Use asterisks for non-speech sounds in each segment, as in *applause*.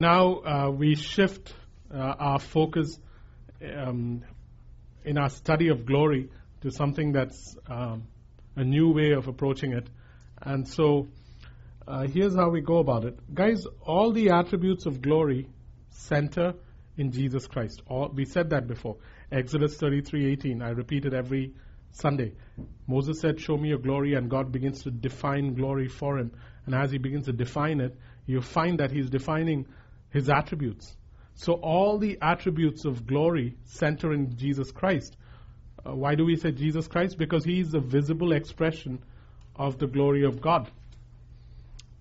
Now uh, we shift uh, our focus um, in our study of glory to something that's um, a new way of approaching it. And so uh, here's how we go about it. Guys, all the attributes of glory center in Jesus Christ. All, we said that before. Exodus 33:18. I repeat it every Sunday. Moses said, Show me your glory, and God begins to define glory for him. And as he begins to define it, you find that he's defining his attributes. So all the attributes of glory center in Jesus Christ. Uh, why do we say Jesus Christ? Because he is the visible expression of the glory of God.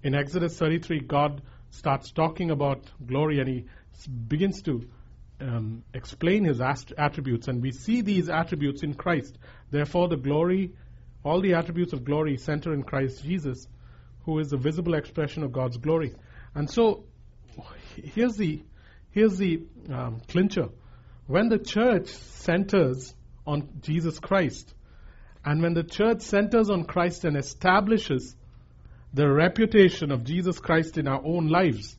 In Exodus 33, God starts talking about glory and he begins to um, explain his ast- attributes, and we see these attributes in Christ. Therefore, the glory, all the attributes of glory center in Christ Jesus, who is the visible expression of God's glory. And so, here's the here's the um, clincher. When the church centers on Jesus Christ, and when the church centers on Christ and establishes the reputation of Jesus Christ in our own lives,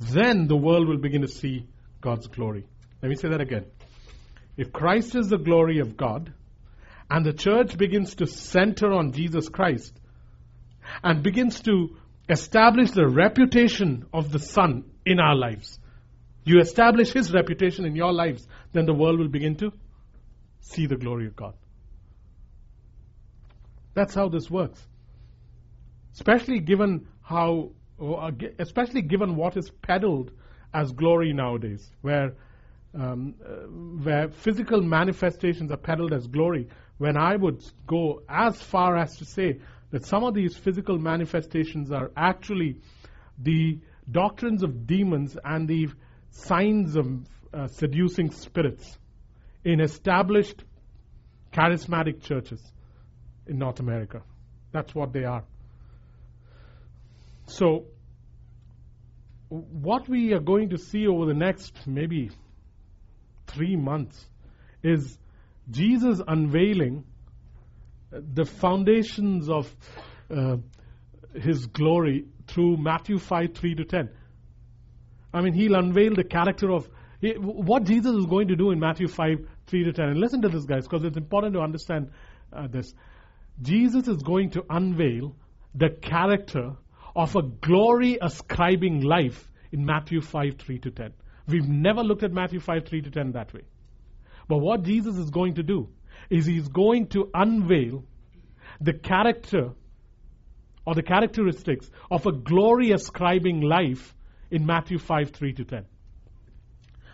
then the world will begin to see God's glory. Let me say that again. If Christ is the glory of God, and the church begins to center on Jesus Christ, and begins to establish the reputation of the Son in our lives. You establish His reputation in your lives, then the world will begin to see the glory of God. That's how this works. Especially given how, uh, especially given what is peddled as glory nowadays, where um, uh, where physical manifestations are peddled as glory. When I would go as far as to say that some of these physical manifestations are actually the doctrines of demons and the signs of uh, seducing spirits in established charismatic churches in North America. That's what they are. So, what we are going to see over the next maybe three months is Jesus unveiling the foundations of uh, his glory through Matthew 5 3 to 10. I mean, he'll unveil the character of what Jesus is going to do in Matthew 5 3 to 10. And listen to this, guys, because it's important to understand uh, this. Jesus is going to unveil the character of a glory ascribing life in Matthew 5 3 to 10. We've never looked at Matthew 5 3 to 10 that way. But what Jesus is going to do is he's going to unveil the character or the characteristics of a glory ascribing life in Matthew 5 3 to 10.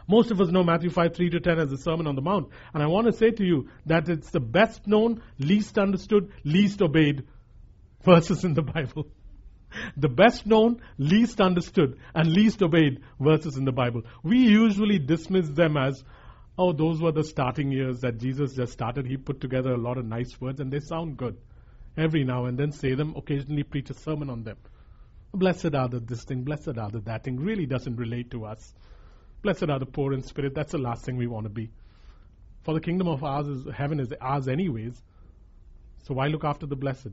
Most of us know Matthew 5 3 to 10 as the Sermon on the Mount. And I want to say to you that it's the best known, least understood, least obeyed verses in the Bible. *laughs* the best known, least understood, and least obeyed verses in the Bible. We usually dismiss them as, oh, those were the starting years that Jesus just started. He put together a lot of nice words and they sound good. Every now and then say them, occasionally preach a sermon on them. Blessed are the this thing, blessed are the that thing, really doesn't relate to us. Blessed are the poor in spirit, that's the last thing we want to be. For the kingdom of ours is heaven is ours anyways. So why look after the blessed?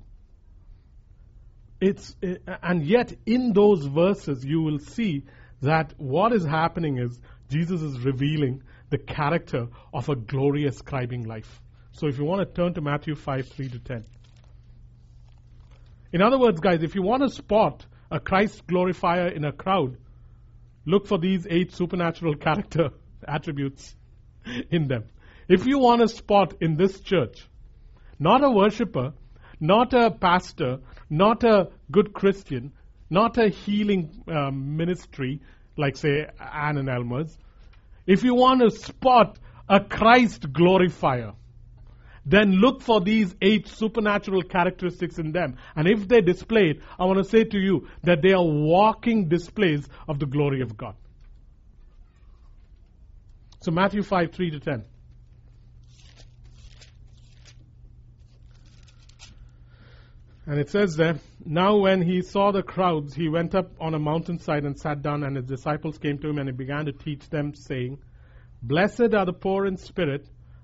It's eh, and yet in those verses you will see that what is happening is Jesus is revealing the character of a glorious scribing life. So if you want to turn to Matthew 5, 3 to 10. In other words, guys, if you want to spot a Christ glorifier in a crowd, look for these eight supernatural character *laughs* attributes *laughs* in them. If you want to spot in this church, not a worshiper, not a pastor, not a good Christian, not a healing um, ministry like, say, Ann and Elmer's. If you want to spot a Christ glorifier, then look for these eight supernatural characteristics in them. And if they display it, I want to say to you that they are walking displays of the glory of God. So Matthew 5, 3 to 10. And it says there, Now when he saw the crowds, he went up on a mountainside and sat down, and his disciples came to him, and he began to teach them, saying, Blessed are the poor in spirit,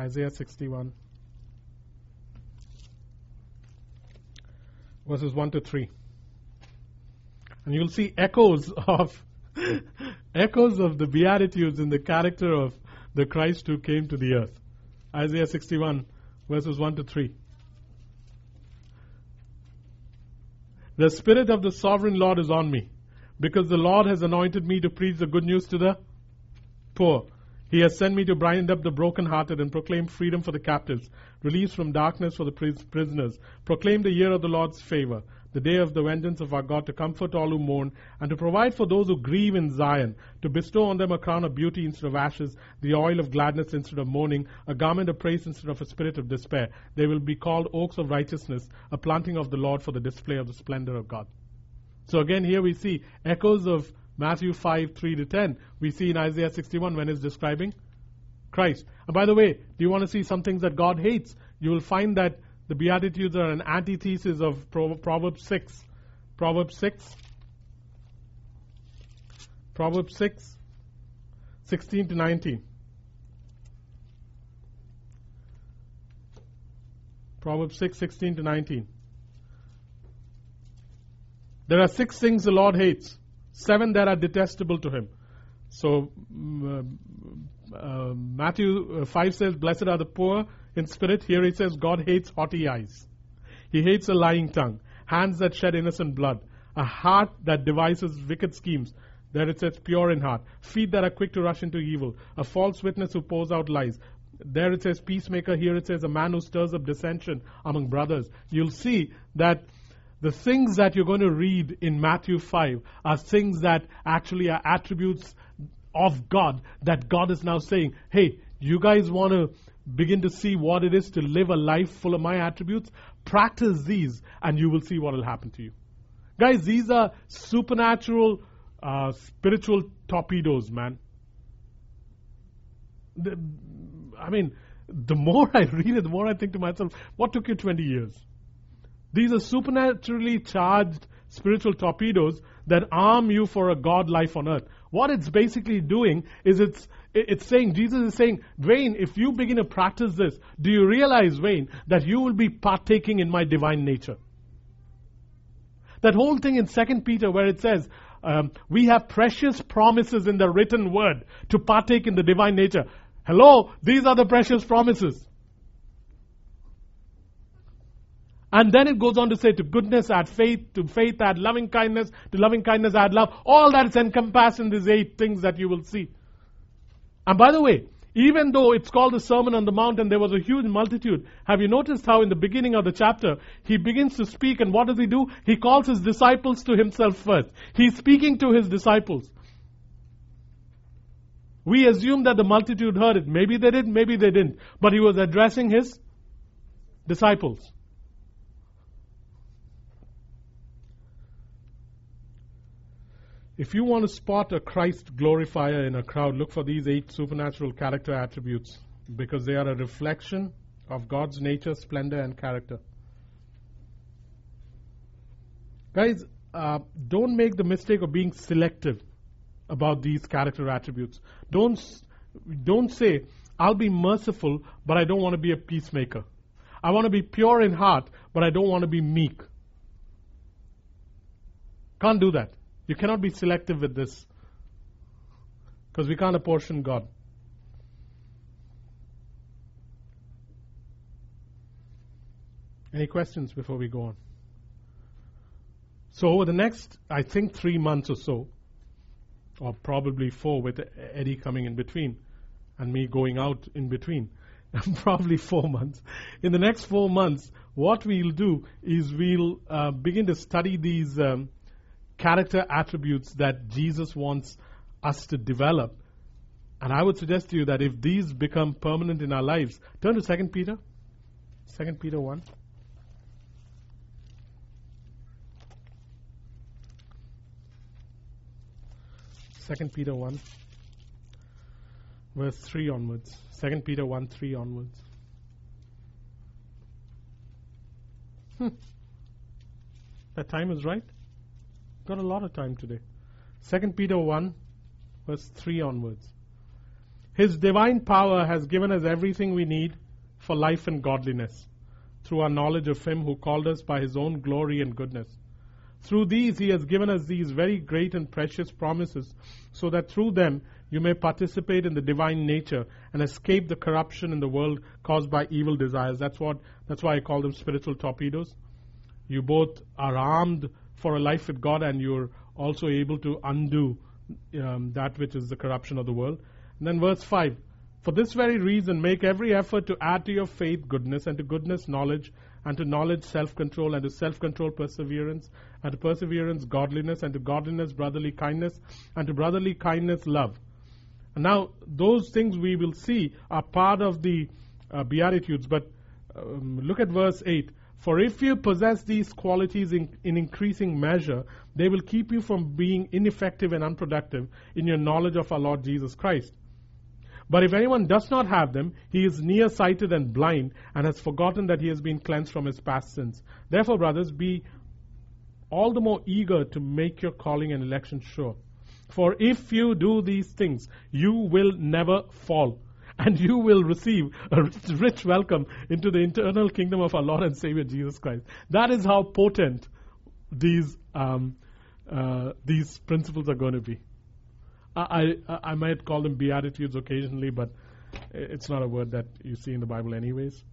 Isaiah 61. Verses 1 to 3. And you'll see echoes of *laughs* echoes of the Beatitudes in the character of the Christ who came to the earth. Isaiah 61, verses 1 to 3. The Spirit of the Sovereign Lord is on me, because the Lord has anointed me to preach the good news to the poor. He has sent me to bind up the brokenhearted and proclaim freedom for the captives, release from darkness for the prisoners, proclaim the year of the Lord's favor the day of the vengeance of our God, to comfort all who mourn, and to provide for those who grieve in Zion, to bestow on them a crown of beauty instead of ashes, the oil of gladness instead of mourning, a garment of praise instead of a spirit of despair. They will be called oaks of righteousness, a planting of the Lord for the display of the splendor of God. So again, here we see echoes of Matthew 5, 3 to 10. We see in Isaiah 61 when it's describing Christ. And by the way, do you want to see some things that God hates? You will find that the Beatitudes are an antithesis of Proverbs 6. Proverbs 6. Proverbs 6, 16 to 19. Proverbs 6, 16 to 19. There are six things the Lord hates, seven that are detestable to him. So, uh, uh, Matthew uh, 5 says, Blessed are the poor in spirit. Here it says, God hates haughty eyes. He hates a lying tongue, hands that shed innocent blood, a heart that devises wicked schemes. There it says, pure in heart, feet that are quick to rush into evil, a false witness who pours out lies. There it says, peacemaker. Here it says, a man who stirs up dissension among brothers. You'll see that the things that you're going to read in Matthew 5 are things that actually are attributes of God that God is now saying, hey, you guys want to begin to see what it is to live a life full of my attributes? Practice these and you will see what will happen to you. Guys, these are supernatural, uh, spiritual torpedoes, man. The, I mean, the more *laughs* I read it, the more I think to myself, what took you 20 years? These are supernaturally charged spiritual torpedoes that arm you for a God life on earth. What it's basically doing is it's it's saying, Jesus is saying, Wayne, if you begin to practice this, do you realize, Wayne, that you will be partaking in my divine nature? That whole thing in 2 Peter where it says, um, we have precious promises in the written word to partake in the divine nature. Hello, these are the precious promises. And then it goes on to say, to goodness add faith, to faith add loving kindness, to loving kindness add love. All that is encompassed in these eight things that you will see. And by the way, even though it's called the Sermon on the Mount and there was a huge multitude, have you noticed how in the beginning of the chapter, he begins to speak and what does he do? He calls his disciples to himself first. He's speaking to his disciples. We assume that the multitude heard it. Maybe they did, maybe they didn't. But he was addressing his disciples. If you want to spot a Christ glorifier in a crowd, look for these eight supernatural character attributes because they are a reflection of God's nature, splendor, and character. Guys, uh, don't make the mistake of being selective about these character attributes. Don't, don't say, I'll be merciful, but I don't want to be a peacemaker. I want to be pure in heart, but I don't want to be meek. Can't do that. You cannot be selective with this because we can't apportion God. Any questions before we go on? So, over the next, I think, three months or so, or probably four with Eddie coming in between and me going out in between, *laughs* probably four months. In the next four months, what we'll do is we'll uh, begin to study these um, character attributes that Jesus wants us to develop. And I would suggest to you that if these become permanent in our lives, turn to Second Peter. Second Peter 1. Second Peter one, verse three onwards. Second Peter one three onwards. Hmm. That time is right. Got a lot of time today. 2 Peter 1, verse 3 onwards. His divine power has given us everything we need for life and godliness through our knowledge of Him who called us by His own glory and goodness. Through these, He has given us these very great and precious promises, so that through them you may participate in the divine nature and escape the corruption in the world caused by evil desires. That's what. That's why I call them spiritual torpedoes. You both are armed for a life with God, and you're also able to undo um, that which is the corruption of the world. And then verse five. For this very reason, make every effort to add to your faith goodness, and to goodness knowledge, and to knowledge self control, and to self control perseverance, and to perseverance godliness, and to godliness brotherly kindness, and to brotherly kindness love. And now, those things we will see are part of the uh, Beatitudes, but um, look at verse 8. For if you possess these qualities in, in increasing measure, they will keep you from being ineffective and unproductive in your knowledge of our Lord Jesus Christ. But if anyone does not have them, he is nearsighted and blind, and has forgotten that he has been cleansed from his past sins. Therefore, brothers, be all the more eager to make your calling and election sure. For if you do these things, you will never fall, and you will receive a rich welcome into the eternal kingdom of our Lord and Savior Jesus Christ. That is how potent these um, uh, these principles are going to be. I, I, I might call them beatitudes occasionally, but it's not a word that you see in the Bible, anyways.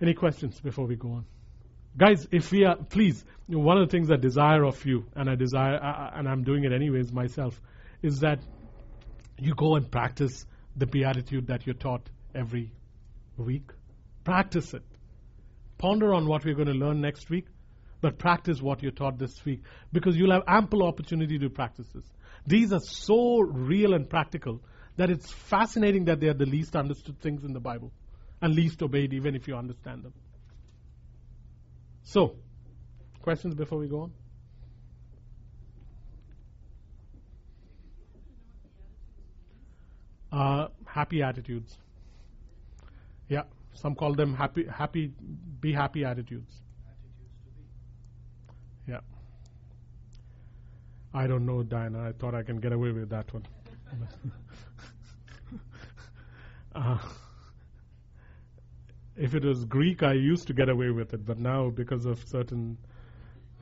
Any questions before we go on? Guys, if we are, please, one of the things I desire of you, and I desire, and I'm doing it anyways myself, is that you go and practice the beatitude that you're taught every week. Practice it. Ponder on what we're going to learn next week, but practice what you're taught this week because you'll have ample opportunity to practice this. These are so real and practical that it's fascinating that they are the least understood things in the Bible and least obeyed, even if you understand them. So, questions before we go on? Uh, happy attitudes. Yeah, some call them happy, happy, be happy attitudes. Yeah. I don't know, Diana. I thought I can get away with that one. *laughs* uh, if it was Greek, I used to get away with it, but now because of certain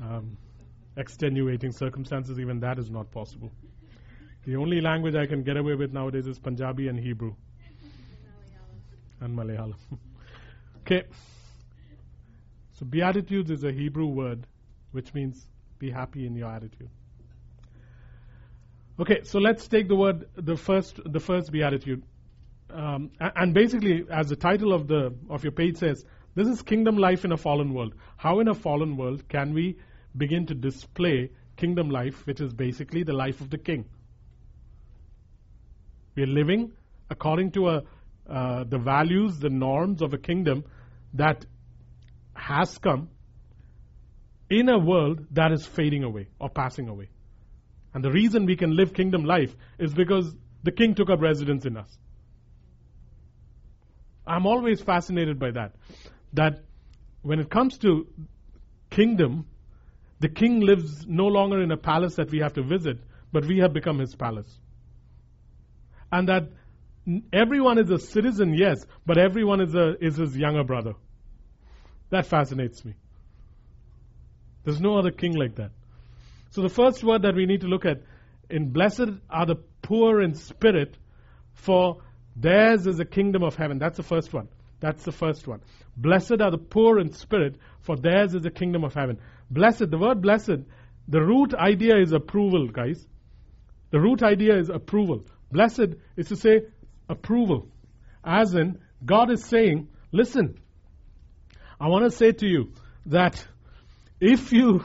um, extenuating circumstances, even that is not possible. The only language I can get away with nowadays is Punjabi and Hebrew. And Malayalam. *laughs* okay. So, Beatitudes is a Hebrew word which means be happy in your attitude. Okay, so let's take the word, the first, the first beatitude, um, and basically, as the title of the of your page says, this is kingdom life in a fallen world. How in a fallen world can we begin to display kingdom life, which is basically the life of the king? We are living according to a, uh, the values, the norms of a kingdom that has come in a world that is fading away or passing away. And the reason we can live kingdom life is because the king took up residence in us. I'm always fascinated by that. That when it comes to kingdom, the king lives no longer in a palace that we have to visit, but we have become his palace. And that everyone is a citizen, yes, but everyone is, a, is his younger brother. That fascinates me. There's no other king like that. So the first word that we need to look at in blessed are the poor in spirit, for theirs is the kingdom of heaven. That's the first one. That's the first one. Blessed are the poor in spirit, for theirs is the kingdom of heaven. Blessed, the word blessed, the root idea is approval, guys. The root idea is approval. Blessed is to say approval. As in, God is saying, listen, I want to say to you that if you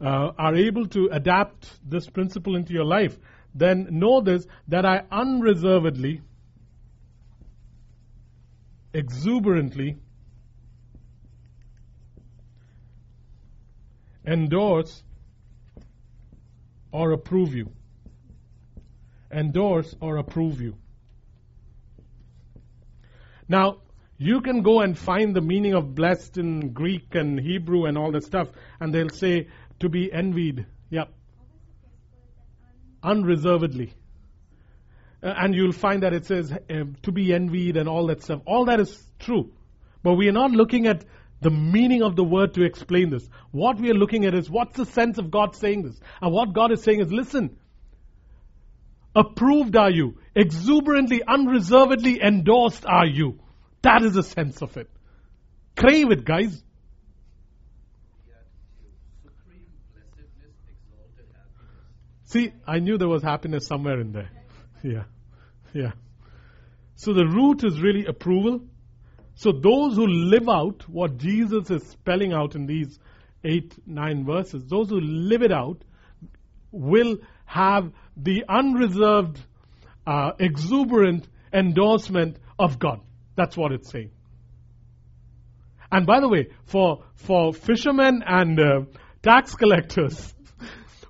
uh, are able to adapt this principle into your life, then know this that I unreservedly, exuberantly endorse or approve you. Endorse, or approve you. Now, you can go and find the meaning of blessed in Greek and Hebrew and all that stuff, and they'll say to be envied. Yep. Unreservedly. Uh, and you'll find that it says uh, to be envied and all that stuff. All that is true. But we are not looking at the meaning of the word to explain this. What we are looking at is what's the sense of God saying this? And what God is saying is listen, approved are you, exuberantly, unreservedly endorsed are you. That is the sense of it. Crave it, guys. See, I knew there was happiness somewhere in there. Yeah. Yeah. So the root is really approval. So those who live out what Jesus is spelling out in these eight, nine verses, those who live it out will have the unreserved, uh, exuberant endorsement of God. That's what it's saying. And by the way, for, for fishermen and uh, tax *laughs* collectors,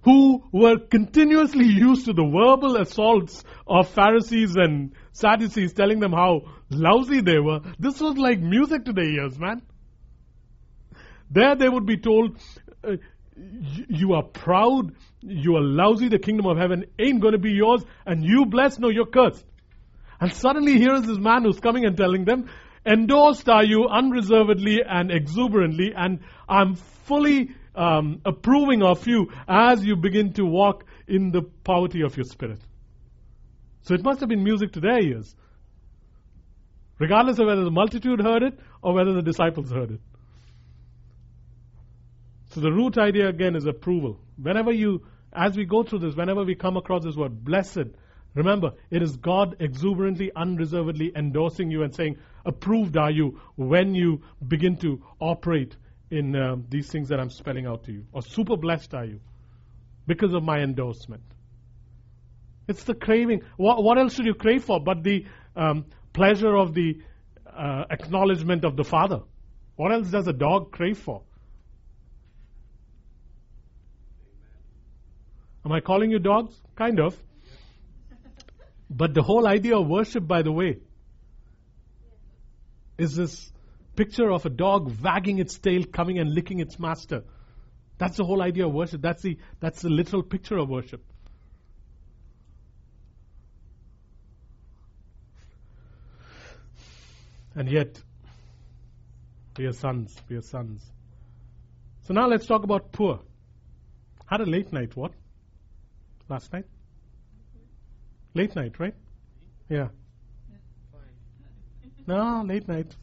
who were continuously used to the verbal assaults of Pharisees and Sadducees telling them how lousy they were. This was like music to their ears, man. There they would be told, uh, you are proud, you are lousy, the kingdom of heaven ain't going to be yours, and you blessed, no, you're cursed. And suddenly here is this man who's coming and telling them, endorsed are you unreservedly and exuberantly, and I'm fully um, approving of you as you begin to walk in the poverty of your spirit. So it must have been music to their ears, regardless of whether the multitude heard it or whether the disciples heard it. So the root idea again is approval. Whenever you, as we go through this, whenever we come across this word, blessed, remember, it is God exuberantly, unreservedly endorsing you and saying, approved are you when you begin to operate in uh, these things that I'm spelling out to you? Or super blessed are you because of my endorsement? It's the craving. What, what else should you crave for but the um, pleasure of the uh, acknowledgement of the Father? What else does a dog crave for? Am I calling you dogs? Kind of. But the whole idea of worship, by the way, is this picture of a dog wagging its tail, coming and licking its master. That's the whole idea of worship. That's the, that's the literal picture of worship. And yet, we are sons. We are sons. So now let's talk about poor. Had a late night, what? Last night? Late night, right? Yeah. No, late night.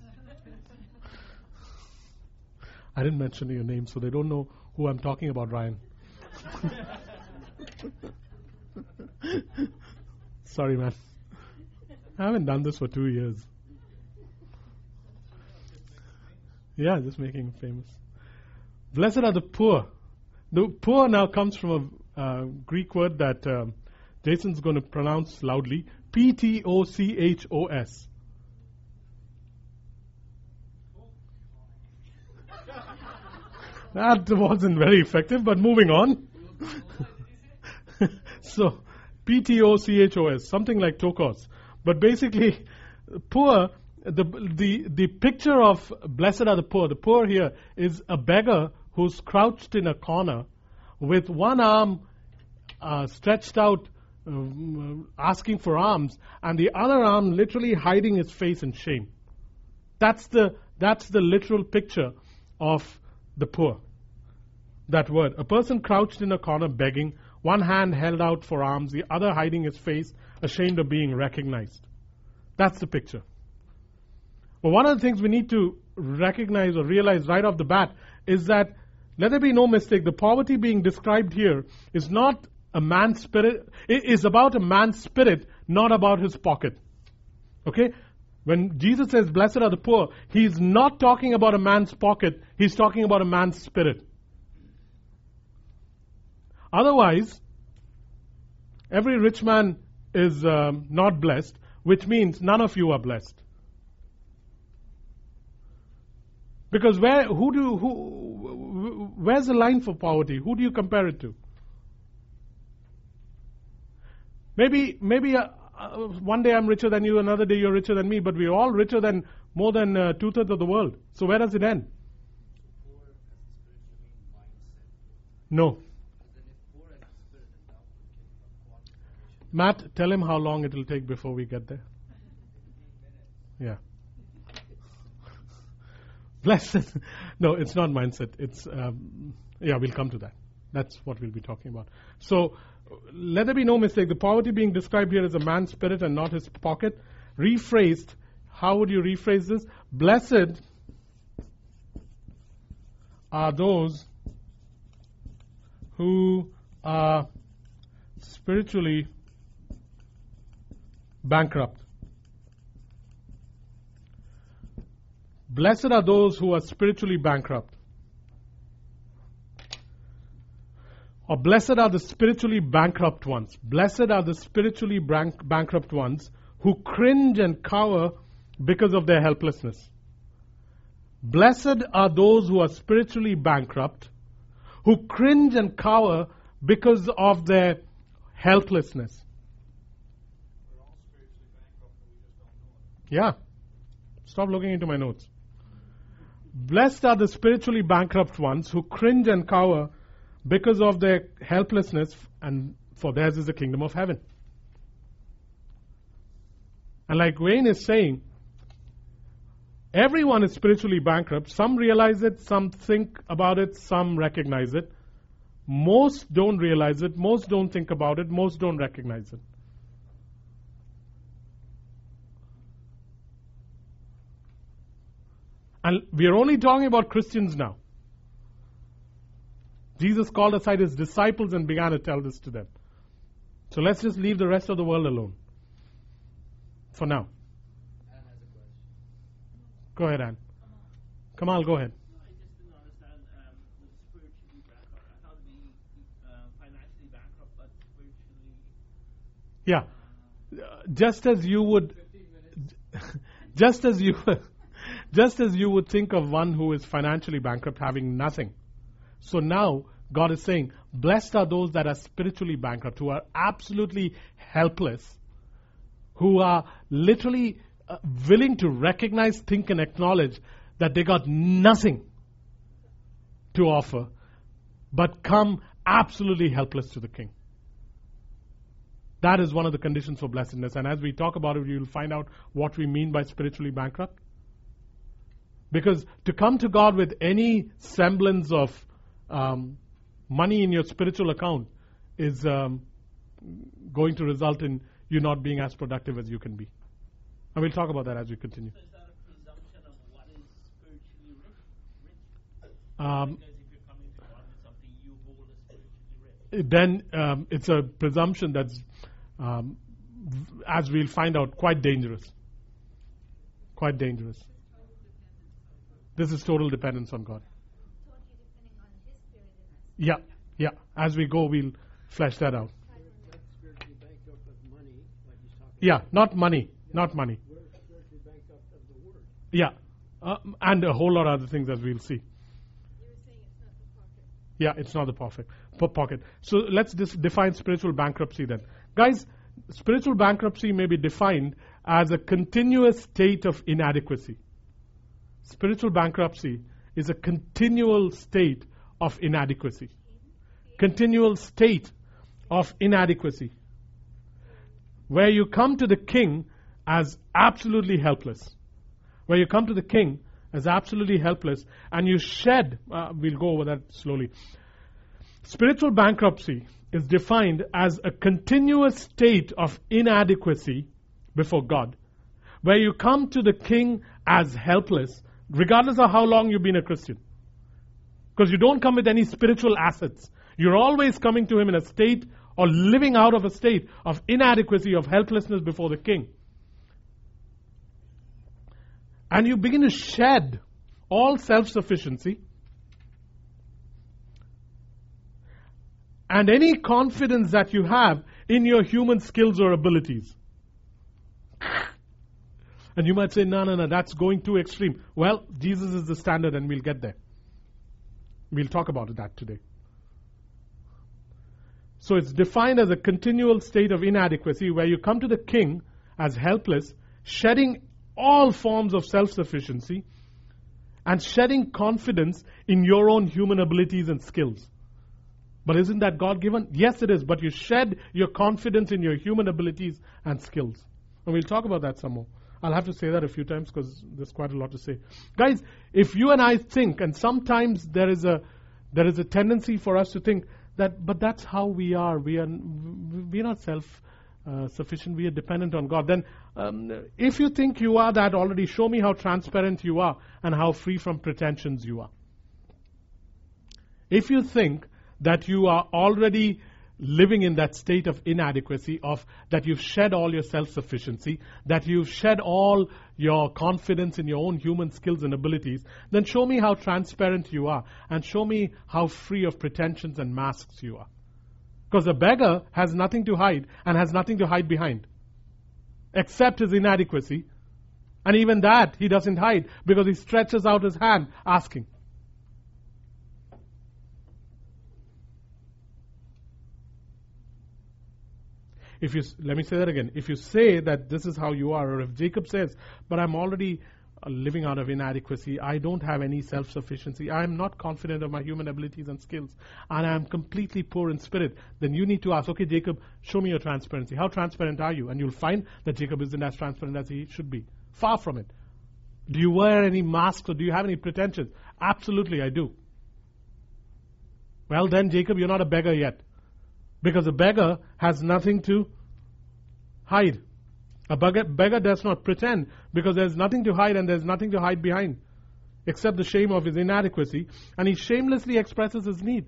I didn't mention your name, so they don't know who I'm talking about, Ryan. *laughs* Sorry, man. I haven't done this for two years. Yeah, just making famous. Blessed are the poor. The poor now comes from a Greek word that um, Jason's going to pronounce loudly P T O C H O S. *laughs* That wasn't very effective, but moving on. *laughs* so, P T O C H O S, something like tokos. But basically, poor, the, the, the picture of blessed are the poor, the poor here is a beggar who's crouched in a corner with one arm uh, stretched out, uh, asking for alms, and the other arm literally hiding his face in shame. That's the, that's the literal picture of the poor. That word. A person crouched in a corner begging, one hand held out for alms, the other hiding his face, ashamed of being recognized. That's the picture. But one of the things we need to recognize or realize right off the bat is that, let there be no mistake, the poverty being described here is not a man's spirit, it is about a man's spirit, not about his pocket. Okay? When Jesus says, Blessed are the poor, he's not talking about a man's pocket, he's talking about a man's spirit. Otherwise, every rich man is um, not blessed, which means none of you are blessed. Because where, who do, who, where's the line for poverty? Who do you compare it to? Maybe, maybe uh, uh, one day I'm richer than you, another day you're richer than me, but we're all richer than more than uh, two thirds of the world. So where does it end? No. Matt, tell him how long it will take before we get there. Yeah. Blessed. *laughs* No, it's not mindset. It's, um, yeah, we'll come to that. That's what we'll be talking about. So, let there be no mistake. The poverty being described here is a man's spirit and not his pocket. Rephrased, how would you rephrase this? Blessed are those who are spiritually bankrupt. Blessed are those who are spiritually bankrupt. Or blessed are the spiritually bankrupt ones. Blessed are the spiritually bank- bankrupt ones who cringe and cower because of their helplessness. Blessed are those who are spiritually bankrupt, who cringe and cower because of their helplessness. We're all spiritually bankrupt and we just don't know it. Yeah. Stop looking into my notes. Blessed are the spiritually bankrupt ones who cringe and cower because of their helplessness, and for theirs is the kingdom of heaven. And like Wayne is saying, everyone is spiritually bankrupt. Some realize it, some think about it, some recognize it. Most don't realize it, most don't think about it, most don't recognize it. And we are only talking about Christians now. Jesus called aside his disciples and began to tell this to them. So let's just leave the rest of the world alone. For now. Anne has a question. Go ahead, Anne. Kamal, go ahead. No, I just didn't understand um, the spiritually bankrupt. I thought we uh, financially bankrupt, but spiritually. Yeah. Uh, Just as you would, *laughs* just as you, just as you would think of one who is financially bankrupt having nothing. So now God is saying, blessed are those that are spiritually bankrupt, who are absolutely helpless, who are literally uh, willing to recognize, think, and acknowledge that they got nothing to offer, but come absolutely helpless to the King. That is one of the conditions for blessedness. And as we talk about it, you'll find out what we mean by spiritually bankrupt. Because to come to God with any semblance of um, money in your spiritual account is um, going to result in you not being as productive as you can be. And we'll talk about that as we continue. So is that a presumption of what is spiritually rich? rich? Um, Because if you're coming to God with something you hold as spiritually rich. then um, it's a presumption that's, um, v- as we'll find out, quite dangerous. Quite dangerous. This is total dependence on God. Yeah, yeah. As we go, we'll flesh that out. Yeah, not money, not money. Yeah, uh, and a whole lot of other things as we'll see. Pocket. Yeah, it's not the perfect pocket. So let's define spiritual bankruptcy then. Guys, spiritual bankruptcy may be defined as a continuous state of inadequacy. Spiritual bankruptcy is a continual state of inadequacy. Continual state of inadequacy. Where you come to the king as absolutely helpless. Where you come to the king as absolutely helpless and you shed, uh, we'll go over that slowly. Spiritual bankruptcy is defined as a continuous state of inadequacy before God, where you come to the king as helpless, regardless of how long you've been a Christian. Because you don't come with any spiritual assets. You're always coming to him in a state or living out of a state of inadequacy, of helplessness before the king. And you begin to shed all self sufficiency and any confidence that you have in your human skills or abilities. And you might say, no, no, no, that's going too extreme. Well, Jesus is the standard and we'll get there. We'll talk about that today. So it's defined as a continual state of inadequacy where you come to the king as helpless, shedding all forms of self sufficiency, and shedding confidence in your own human abilities and skills. But isn't that God given? Yes, it is. But you shed your confidence in your human abilities and skills. And we'll talk about that some more. I'll have to say that a few times because there's quite a lot to say. Guys, if you and I think, and sometimes there is a there is a tendency for us to think that, but that's how we are. We are we are not self uh, sufficient. We are dependent on God. Then, um, if you think you are that already, show me how transparent you are and how free from pretensions you are. If you think that you are already living in that state of inadequacy, of that you've shed all your self sufficiency, that you've shed all your confidence in your own human skills and abilities, then show me how transparent you are and show me how free of pretensions and masks you are. Because a beggar has nothing to hide and has nothing to hide behind except his inadequacy. And even that he doesn't hide because he stretches out his hand asking. If you let me say that again. If you say that this is how you are or if jacob says but i'm already uh, living out of inadequacy i don't have any self-sufficiency i'm not confident of my human abilities and skills and i'm completely poor in spirit then you need to ask okay jacob show me your transparency. How transparent are you? And you'll find that jacob isn't as transparent as he should be. Far from it. Do you wear any masks or do you have any pretensions? Absolutely i do. Well then jacob you're not a beggar yet because a beggar has nothing to hide. A beggar, beggar does not pretend because there's nothing to hide and there's nothing to hide behind except the shame of his inadequacy, and he shamelessly expresses his need.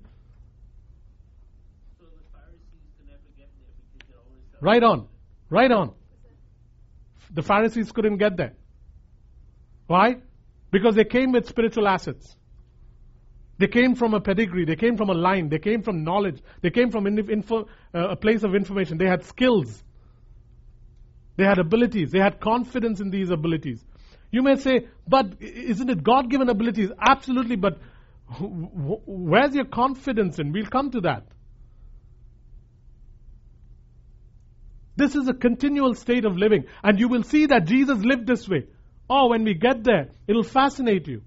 So the Pharisees could never get there because they're always self- Right on. Right on. The Pharisees couldn't get there. Why? Because they came with spiritual assets. They came from a pedigree. They came from a line. They came from knowledge. They came from info, uh, a place of information. They had skills. They had abilities. They had confidence in these abilities. You may say, but isn't it God given abilities? Absolutely, but where's your confidence in? We'll come to that. This is a continual state of living, and you will see that Jesus lived this way. Oh, when we get there, it'll fascinate you.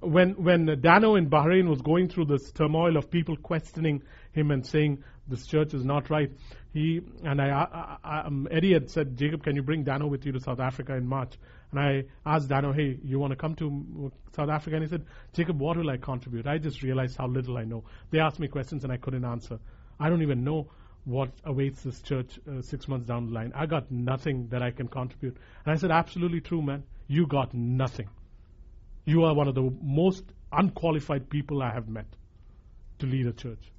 When when Dano in Bahrain was going through this turmoil of people questioning him and saying this church is not right, he and I, I, I um, Eddie had said, Jacob, can you bring Dano with you to South Africa in March? And I asked Dano, hey, you want to come to South Africa? And he said, Jacob, what will I contribute? I just realized how little I know. They asked me questions and I couldn't answer. I don't even know what awaits this church uh, six months down the line. I got nothing that I can contribute. And I said, absolutely true, man. You got nothing. You are one of the most unqualified people I have met to lead a church.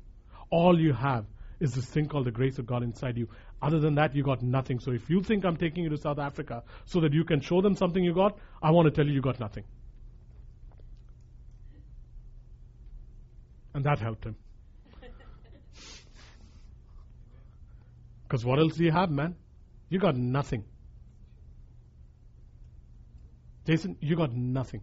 All you have is this thing called the grace of God inside you. Other than that, you got nothing. So if you think I'm taking you to South Africa so that you can show them something you got, I want to tell you you got nothing. And that helped him. *laughs* Because what else do you have, man? You got nothing. Jason, you got nothing.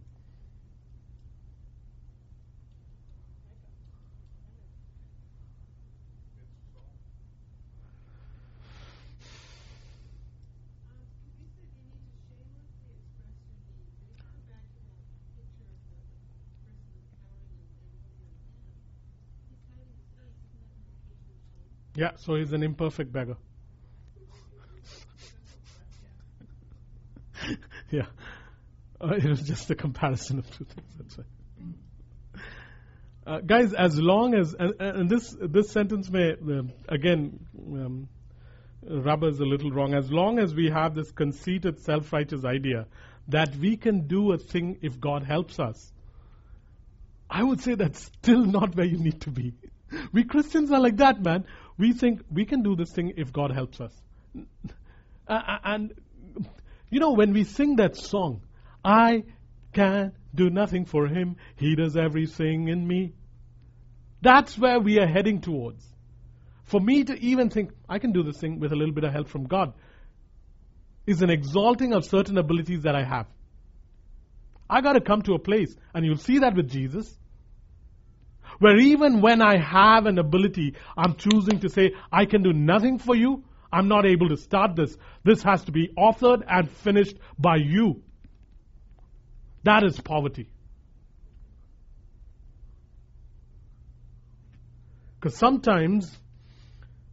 Yeah, so he's an imperfect beggar. *laughs* yeah. Uh, it was just a comparison of two things. That's right. Uh, guys, as long as and, and this this sentence may uh, again um, rubber is a little wrong. As long as we have this conceited, self-righteous idea that we can do a thing if God helps us, I would say that's still not where you need to be. We Christians are like that, man we think we can do this thing if God helps us. *laughs* And, you know, when we sing that song, I can do nothing for him, he does everything in me. That's where we are heading towards. For me to even think, I can do this thing with a little bit of help from God, is an exalting of certain abilities that I have. I got to come to a place, and you'll see that with Jesus, where even when I have an ability, I'm choosing to say, I can do nothing for you. I'm not able to start this. This has to be authored and finished by you. That is poverty. Because sometimes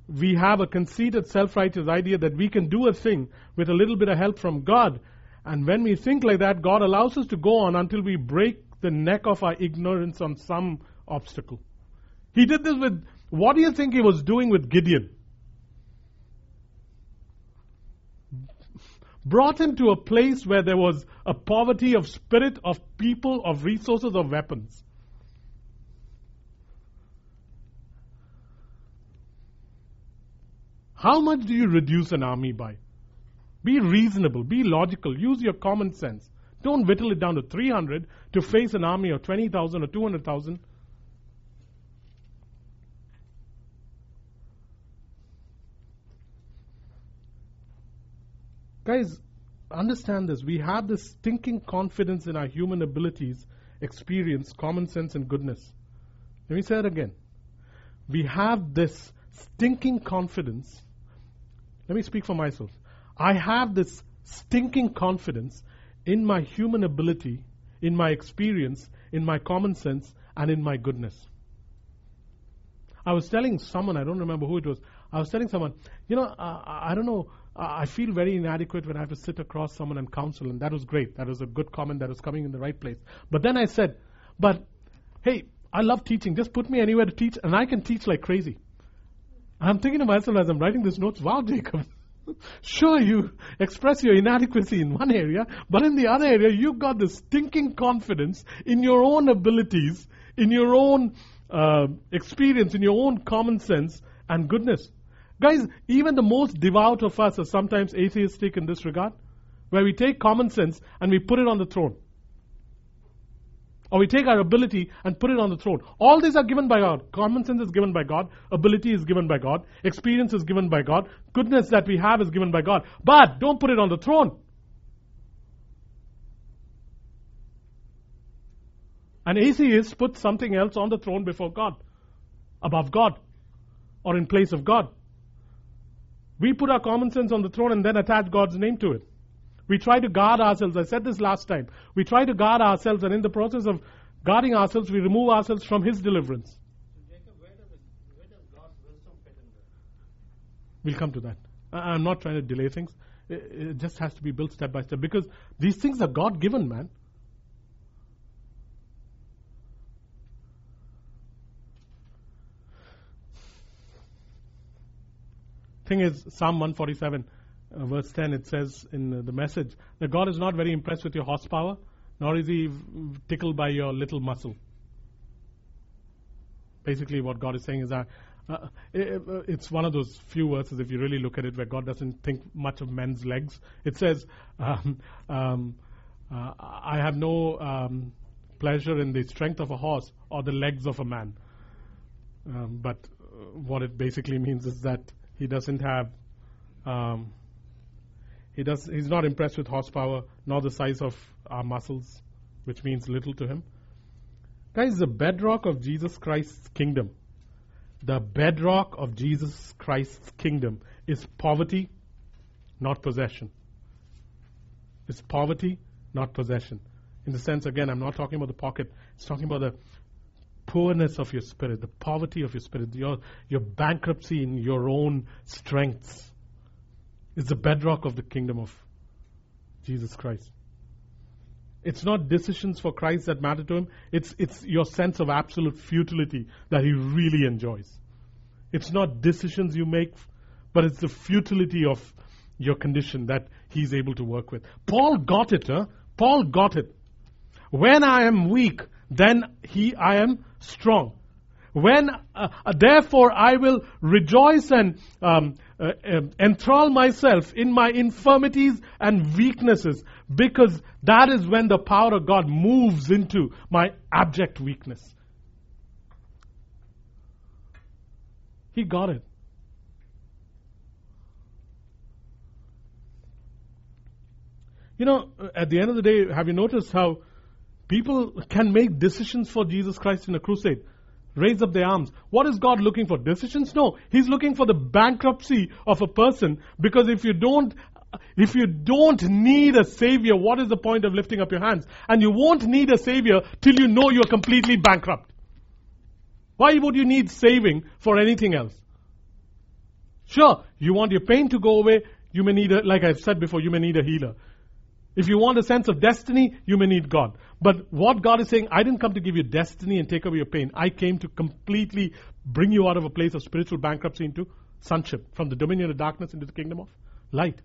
we have a conceited, self righteous idea that we can do a thing with a little bit of help from God. And when we think like that, God allows us to go on until we break the neck of our ignorance on some obstacle. He did this with, what do you think he was doing with Gideon? Brought him to a place where there was a poverty of spirit, of people, of resources, of weapons. How much do you reduce an army by? Be reasonable, be logical, use your common sense. Don't whittle it down to 300 to face an army of 20,000 or 200,000. Guys, understand this. We have this stinking confidence in our human abilities, experience, common sense, and goodness. Let me say it again. We have this stinking confidence let me speak for myself. I have this stinking confidence in my human ability, in my experience, in my common sense, and in my goodness. I was telling someone, I don't remember who it was, I was telling someone, you know, uh, I don't know, I feel very inadequate when I have to sit across someone and counsel, and that was great. That was a good comment that was coming in the right place. But then I said, but hey, I love teaching. Just put me anywhere to teach, and I can teach like crazy. I'm thinking to myself as I'm writing this notes, wow, Jacob. *laughs* sure, you express your inadequacy in one area, but in the other area, you've got this stinking confidence in your own abilities, in your own uh, experience, in your own common sense and goodness. Guys, even the most devout of us are sometimes atheistic in this regard, where we take common sense and we put it on the throne. Or we take our ability and put it on the throne. All these are given by God. Common sense is given by God. Ability is given by God. Experience is given by God. Goodness that we have is given by God. But don't put it on the throne. An atheist puts something else on the throne before God, above God, or in place of God. We put our common sense on the throne and then attach God's name to it. We try to guard ourselves. I said this last time. We try to guard ourselves, and in the process of guarding ourselves, we remove ourselves from His deliverance. We'll come to that. I'm not trying to delay things. It just has to be built step by step because these things are God given, man. Thing is, Psalm 147, uh, verse 10, it says in the message that God is not very impressed with your horsepower, nor is He tickled by your little muscle. Basically, what God is saying is that uh, it, it's one of those few verses, if you really look at it, where God doesn't think much of men's legs. It says, um, um, uh, I have no um, pleasure in the strength of a horse or the legs of a man. Um, but uh, what it basically means is that he doesn't have, um, he does, he's not impressed with horsepower nor the size of our muscles, which means little to him. Guys, the bedrock of Jesus Christ's kingdom, the bedrock of Jesus Christ's kingdom is poverty, not possession. It's poverty, not possession. In the sense, again, I'm not talking about the pocket, it's talking about the poorness of your spirit, the poverty of your spirit, your, your bankruptcy in your own strengths is the bedrock of the kingdom of Jesus Christ. It's not decisions for Christ that matter to him. It's, it's your sense of absolute futility that he really enjoys. It's not decisions you make, but it's the futility of your condition that he's able to work with. Paul got it, huh? Paul got it. When I am weak, then he, I am strong. When, uh, uh, therefore, I will rejoice and um, uh, uh, enthrall myself in my infirmities and weaknesses, because that is when the power of God moves into my abject weakness. He got it. You know, at the end of the day, have you noticed how People can make decisions for Jesus Christ in a crusade. Raise up their arms. What is God looking for? Decisions? No. He's looking for the bankruptcy of a person because if you don't if you don't need a savior, what is the point of lifting up your hands? And you won't need a savior till you know you're completely bankrupt. Why would you need saving for anything else? Sure, you want your pain to go away, you may need a, like I've said before, you may need a healer. If you want a sense of destiny, you may need God. But what God is saying, I didn't come to give you destiny and take away your pain. I came to completely bring you out of a place of spiritual bankruptcy into sonship, from the dominion of darkness into the kingdom of light.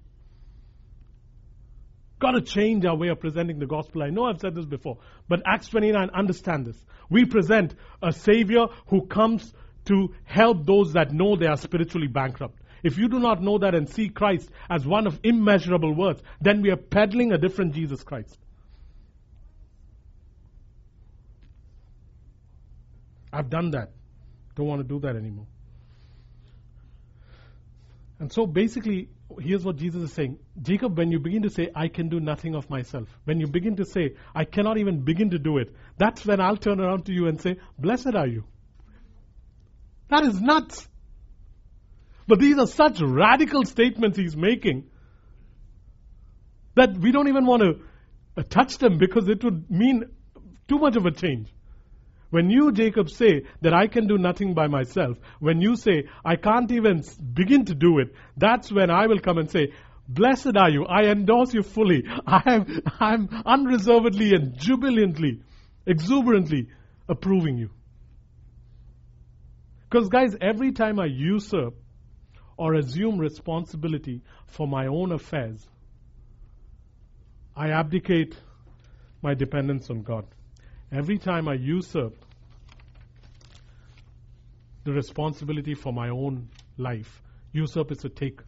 Got to change our way of presenting the gospel. I know I've said this before, but Acts 29, understand this. We present a Savior who comes to help those that know they are spiritually bankrupt. If you do not know that and see Christ as one of immeasurable worth, then we are peddling a different Jesus Christ. I've done that. Don't want to do that anymore. And so basically, here's what Jesus is saying Jacob, when you begin to say, I can do nothing of myself, when you begin to say, I cannot even begin to do it, that's when I'll turn around to you and say, Blessed are you. That is nuts. But these are such radical statements he's making that we don't even want to uh, touch them because it would mean too much of a change. When you, Jacob, say that I can do nothing by myself, when you say I can't even begin to do it, that's when I will come and say, Blessed are you. I endorse you fully. *laughs* I am, I'm unreservedly and jubilantly, exuberantly approving you. Because, guys, every time I usurp or assume responsibility for my own affairs, I abdicate my dependence on God. Every time I usurp the responsibility for my own life, usurp is to take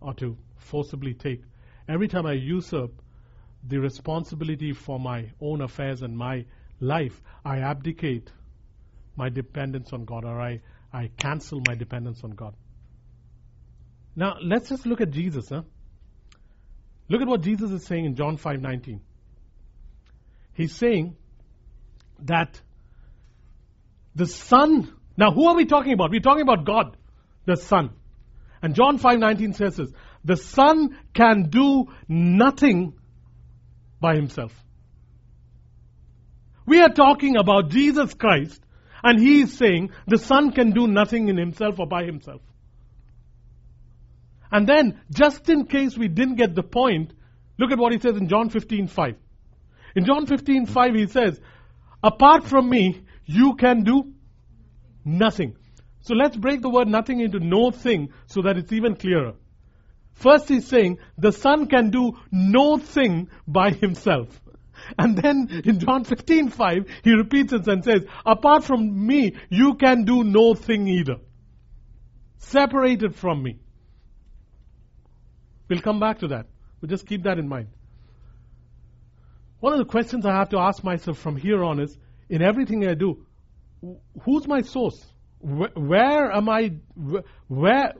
or to forcibly take. Every time I usurp the responsibility for my own affairs and my life, I abdicate my dependence on God or I, I cancel my dependence on God. Now, let's just look at Jesus. Huh? Look at what Jesus is saying in John 5:19. He's saying that the Son. Now, who are we talking about? We're talking about God, the Son. And John 5:19 says this: the Son can do nothing by himself. We are talking about Jesus Christ, and he is saying the Son can do nothing in himself or by himself. And then, just in case we didn't get the point, look at what he says in John 15:5. In John 15:5 he says, "Apart from me, you can do nothing." So let's break the word nothing into no thing so that it's even clearer. First he's saying the son can do no thing by himself. *laughs* And then in John 15:5 he repeats it and says, "Apart from me, you can do no thing either." Separated from me. We'll come back to that. But just keep that in mind. One of the questions I have to ask myself from here on is in everything I do, who's my source? Where, where am I? Where,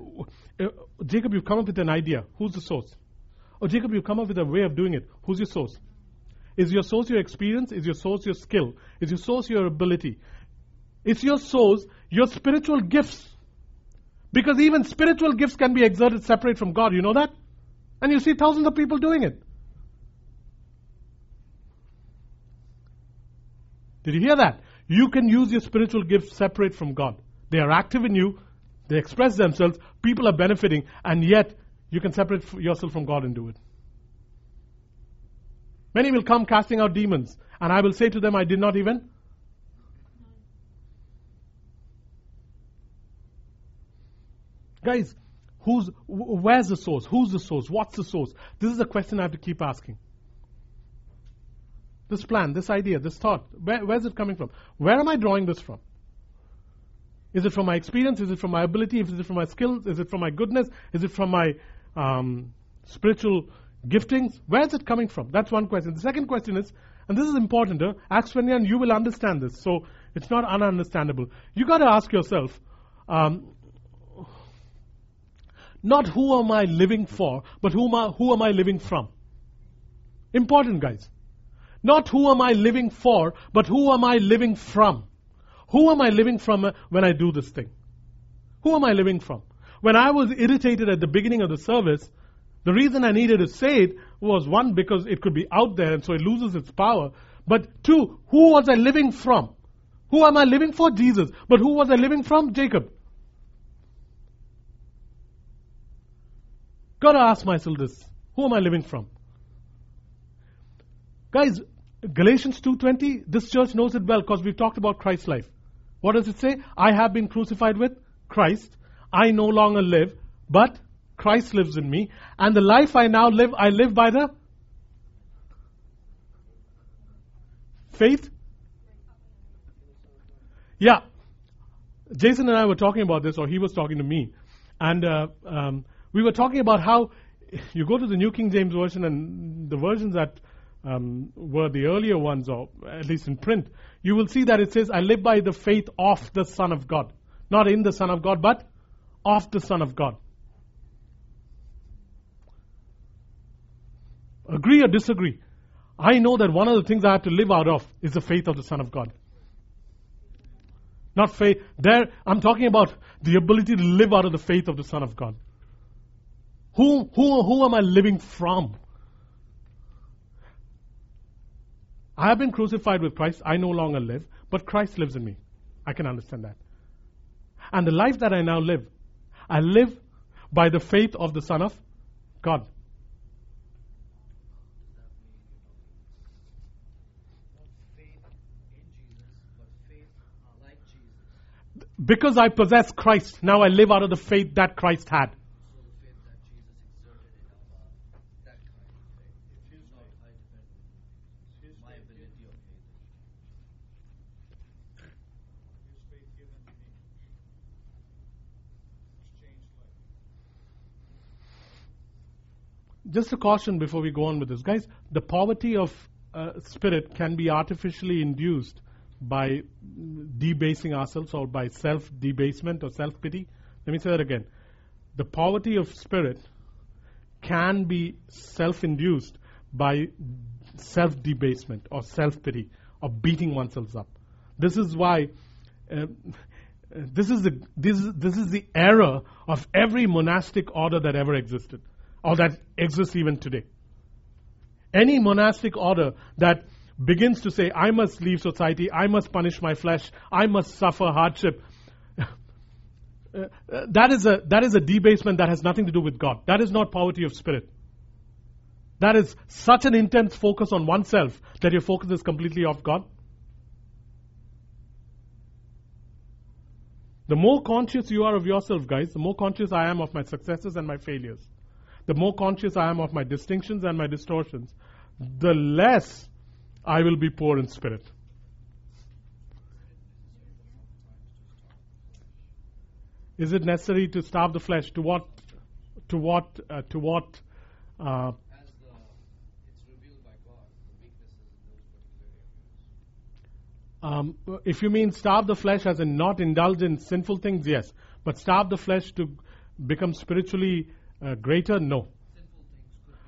uh, Jacob, you've come up with an idea. Who's the source? Or Jacob, you've come up with a way of doing it. Who's your source? Is your source your experience? Is your source your skill? Is your source your ability? Is your source your spiritual gifts? Because even spiritual gifts can be exerted separate from God. You know that? And you see thousands of people doing it. Did you hear that? You can use your spiritual gifts separate from God. They are active in you, they express themselves, people are benefiting, and yet you can separate yourself from God and do it. Many will come casting out demons, and I will say to them, I did not even. Guys, who's, where's the source? Who's the source? What's the source? This is a question I have to keep asking. This plan, this idea, this thought, where, where's it coming from? Where am I drawing this from? Is it from my experience? Is it from my ability? Is it from my skills? Is it from my goodness? Is it from my um, spiritual giftings? Where is it coming from? That's one question. The second question is, and this is important, huh? Acts 21, you will understand this, so it's not ununderstandable. You got to ask yourself, um, not who am I living for, but who am I, who am I living from? Important, guys. Not who am I living for, but who am I living from? Who am I living from uh, when I do this thing? Who am I living from? When I was irritated at the beginning of the service, the reason I needed to say it was one, because it could be out there and so it loses its power. But two, who was I living from? Who am I living for? Jesus. But who was I living from? Jacob. Gotta ask myself this. Who am I living from? Guys, Galatians 2.20, this church knows it well because we've talked about Christ's life. What does it say? I have been crucified with Christ. I no longer live, but Christ lives in me. And the life I now live, I live by the faith. Yeah. Jason and I were talking about this, or he was talking to me. And uh, um, we were talking about how you go to the New King James Version and the versions that um, were the earlier ones, or at least in print, you will see that it says, I live by the faith of the Son of God. Not in the Son of God, but of the Son of God. Agree or disagree? I know that one of the things I have to live out of is the faith of the Son of God. Not faith. There, I'm talking about the ability to live out of the faith of the Son of God. Who, who, who am I living from? I have been crucified with Christ. I no longer live, but Christ lives in me. I can understand that. And the life that I now live, I live by the faith of the Son of God. Because I possess Christ, now I live out of the faith that Christ had. So the faith that Jesus exerted in our lives, that kind of faith. It's not I depend on my ability of faith. His faith given to me. It's changed life. Just a caution before we go on with this. Guys, the poverty of uh, spirit can be artificially induced by debasing ourselves or by self debasement or self pity. Let me say that again. The poverty of spirit can be self induced by self debasement or self pity or beating oneself up. This is why. Uh, this is the this is, this is the error of every monastic order that ever existed or that exists even today. Any monastic order that begins to say, I must leave society, I must punish my flesh, I must suffer hardship, *laughs* uh, that, is a, that is a debasement that has nothing to do with God. That is not poverty of spirit. That is such an intense focus on oneself that your focus is completely off God. The more conscious you are of yourself, guys, the more conscious I am of my successes and my failures. The more conscious I am of my distinctions and my distortions, the less I will be poor in spirit. Is it necessary to starve the flesh? To what? To what? Uh, to what? Uh, As the it's revealed by God, the weaknesses in those particular areas. um, if you mean starve the flesh as in not indulge in sinful things, yes. But starve the flesh to become spiritually uh, greater, no. Sinful things could be like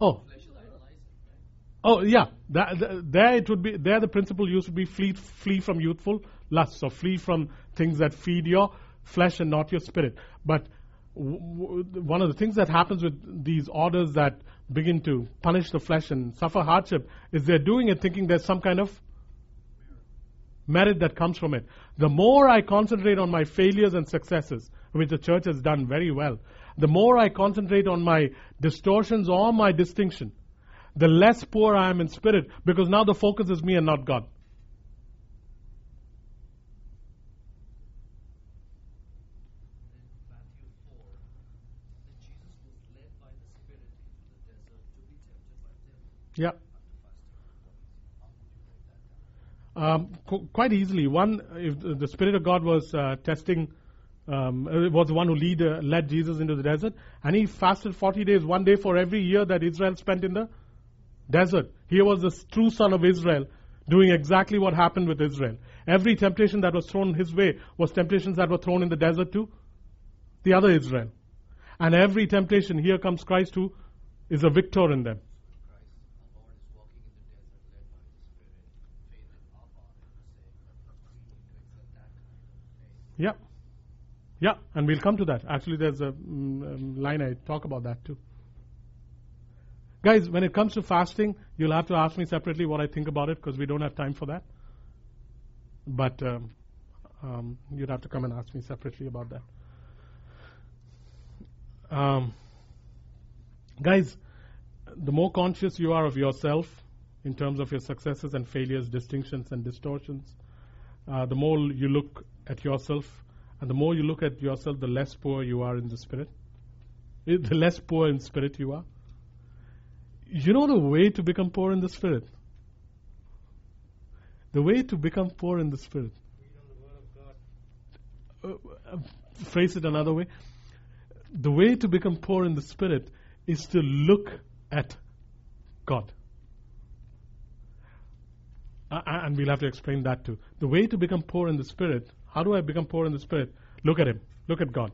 Oh, flesh is idolizing, right? Oh yeah, that, th- there it would be. There the principle used to be flee flee from youthful lusts or flee from things that feed your flesh and not your spirit. But w- w- one of the things that happens with these orders that begin to punish the flesh and suffer hardship is they're doing it thinking there's some kind of merit that comes from it. The more I concentrate on my failures and successes, which the church has done very well, the more I concentrate on my distortions or my distinction, the less poor I am in spirit because now the focus is me and not God. Matthew Um, qu- quite easily. One, if the Spirit of God was uh, testing, um, uh, was the one who lead, uh, led Jesus into the desert, and he fasted 40 days, one day for every year that Israel spent in the desert. Here was the true son of Israel doing exactly what happened with Israel. Every temptation that was thrown his way was temptations that were thrown in the desert to the other Israel. And every temptation, here comes Christ who is a victor in them. Christ, our Lord, is walking in the desert led by Yeah. Yeah, and we'll come to that. Actually, there's a mm, um, line I talk about that too. Guys, when it comes to fasting, you'll have to ask me separately what I think about it because we don't have time for that. But um, um, you'd have to come and ask me separately about that. Um, guys, the more conscious you are of yourself in terms of your successes and failures, distinctions and distortions, uh, the more you look at yourself, and the more you look at yourself, the less poor you are in the spirit. Eh, The less poor in spirit you are. You know the way to become poor in the spirit? The way to become poor in the spirit. Uh, uh, phrase it another way. The way to become poor in the spirit is to look at God. Uh, and we'll have to explain that too. The way to become poor in the spirit, how do I become poor in the spirit? Look at Him. Look at God.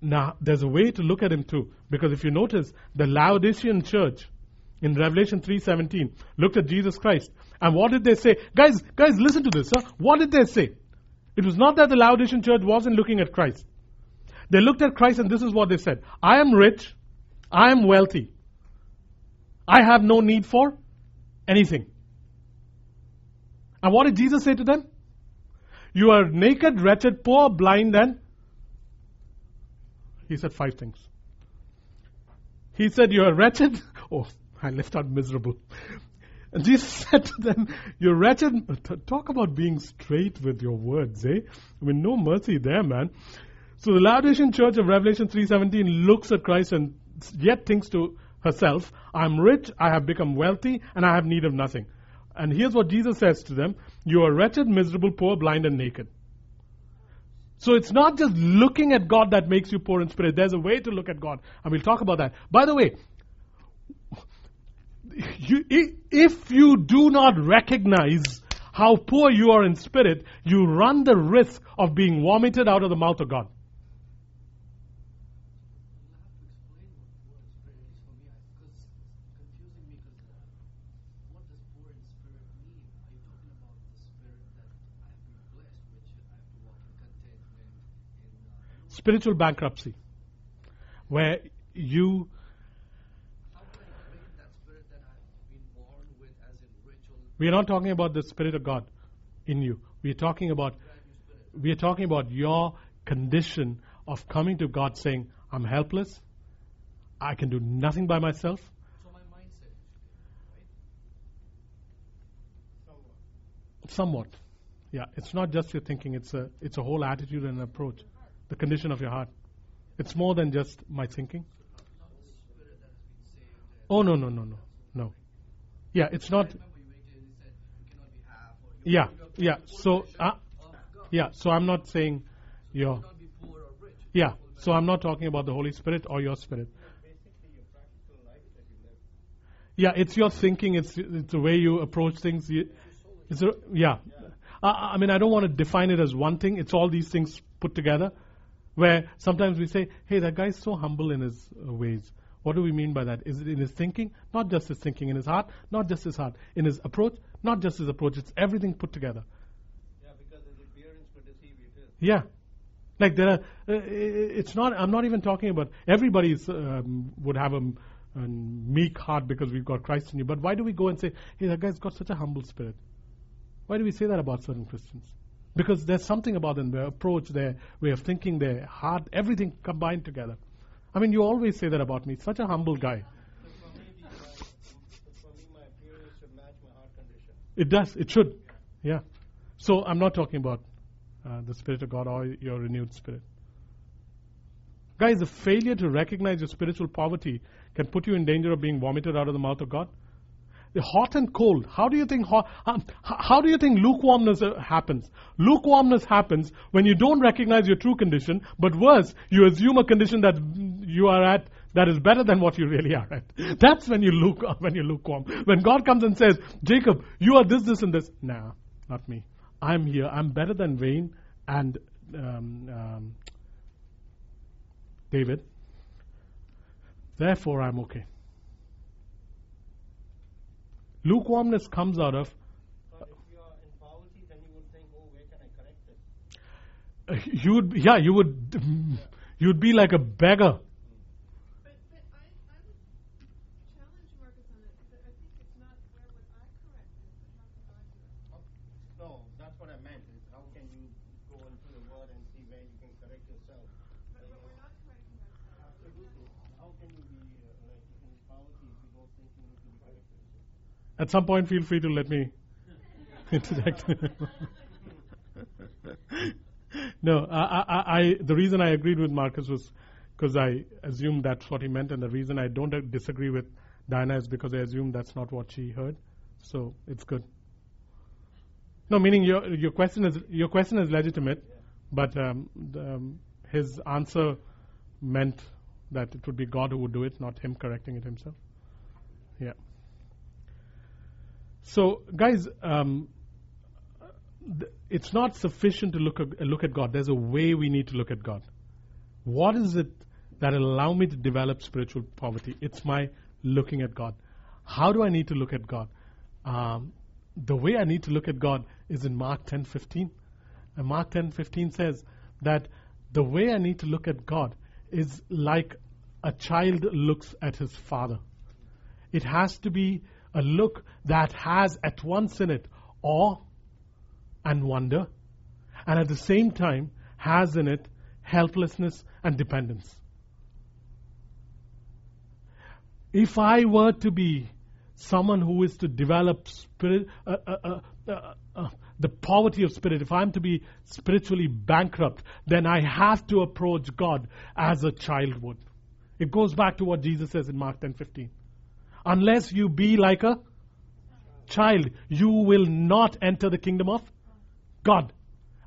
Now, there's a way to look at Him too, because if you notice, the Laodicean church in Revelation 3:17 looked at Jesus Christ, and what did they say? Guys, guys, listen to this. Huh? What did they say? It was not that the Laodicean church wasn't looking at Christ. They looked at Christ, and this is what they said: I am rich, I am wealthy, I have no need for anything. And what did Jesus say to them? You are naked, wretched, poor, blind, and he said five things. He said, You are wretched. *laughs* Oh, I left out miserable. And Jesus *laughs* said to them, You're wretched. Talk about being straight with your words, eh? I mean, no mercy there, man. So the Laodicean church of Revelation 3.17 looks at Christ and yet thinks to herself, I'm rich, I have become wealthy, and I have need of nothing. And here's what Jesus says to them You are wretched, miserable, poor, blind, and naked. So it's not just looking at God that makes you poor in spirit. There's a way to look at God. And we'll talk about that. By the way, *laughs* you, if you do not recognize how poor you are in spirit, you run the risk of being vomited out of the mouth of God. You'll have to explain what words, really, for me, because what does poor in spirit mean? Are you talking about the spirit that I've been blessed, which I have to walk in contentment in? Uh, Spiritual bankruptcy, where you how can I claim that spirit that I've been born with, as in ritual, We are not talking about the Spirit of God in you. We are talking about brand new spirit? we are talking about your condition of coming to God saying, I'm helpless. I can do nothing by myself. So my mindset, right? Somewhat. Yeah, it's not just your thinking, it's a it's a whole attitude and approach. The condition of your heart. It's more than just my thinking. Oh no no no no. No. Yeah, it's not yeah, yeah. So uh, yeah, so I'm not saying You your yeah. So I'm not talking about the Holy Spirit or your spirit. Yeah, it's your thinking. It's it's the way you approach things. It's a, yeah. I, I mean, I don't want to define it as one thing. It's all these things put together. Where sometimes we say, "Hey, that guy's so humble in his uh, ways." What do we mean by that? Is it in his thinking? Not just his thinking. In his heart? Not just his heart. In his approach? Not just his approach. It's everything put together. Yeah, because his appearance could deceive you too. Yeah. Like there are, uh, it's not, I'm not even talking about, everybody um, would have a, a meek heart because we've got Christ in you. But why do we go and say, hey, that guy's got such a humble spirit? Why do we say that about certain Christians? Because there's something about them, their approach, their way of thinking, their heart, everything combined together. I mean, you always say that about me. Such a humble guy. It does. It should. Yeah. So I'm not talking about uh, the Spirit of God or your renewed spirit. Guys, the failure to recognize your spiritual poverty can put you in danger of being vomited out of the mouth of God. Hot and cold. How do you think hot, how, how do you think lukewarmness uh, happens? Lukewarmness happens when you don't recognize your true condition, but worse, you assume a condition that you are at that is better than what you really are at. *laughs* That's when you luke *laughs* when you lukewarm. When God comes and says, "Jacob, you are this, this, and this," nah, not me. I'm here. I'm better than Wayne and um, um, David. Therefore, I'm okay. Lukewarmness comes out of you are in poverty, then you would think, oh, where can I correct it? uh, you would, yeah, you would, you'd be like a beggar. But, but I, I would challenge Marcus on it, because I think it's not where would I correct it, but how can God do it? No, that's what I meant. Is how can you go into the word and see where you can correct yourself? But, but we're not correcting ourselves. Absolutely. How can you be uh, like in poverty if you don't think you need to be corrected? At some point, feel free to let me interject. no, I, I, I, the reason I agreed with Marcus was because I assumed that's what he meant, and the reason I don't disagree with Diana is because I assume that's not what she heard. So it's good. No, meaning your your question is your question is legitimate, but um, the, um, his answer meant that it would be God who would do it, not him correcting it himself. Yeah. So, guys, um, th- it's not sufficient to look at, look at God. There's a way we need to look at God. What is it that allow me to develop spiritual poverty? It's my looking at God. How do I need to look at God? Um, the way I need to look at God is in Mark 10:15. And Mark 10:15 says that the way I need to look at God is like a child looks at his father. It has to be a look that has at once in it awe and wonder, and at the same time has in it helplessness and dependence. If I were to be someone who is to develop spirit, uh, uh, uh, uh, the poverty of spirit, if I'm to be spiritually bankrupt, then I have to approach God as a child would. It goes back to what Jesus says in Mark 10:15. Unless you be like a child, you will not enter the kingdom of God.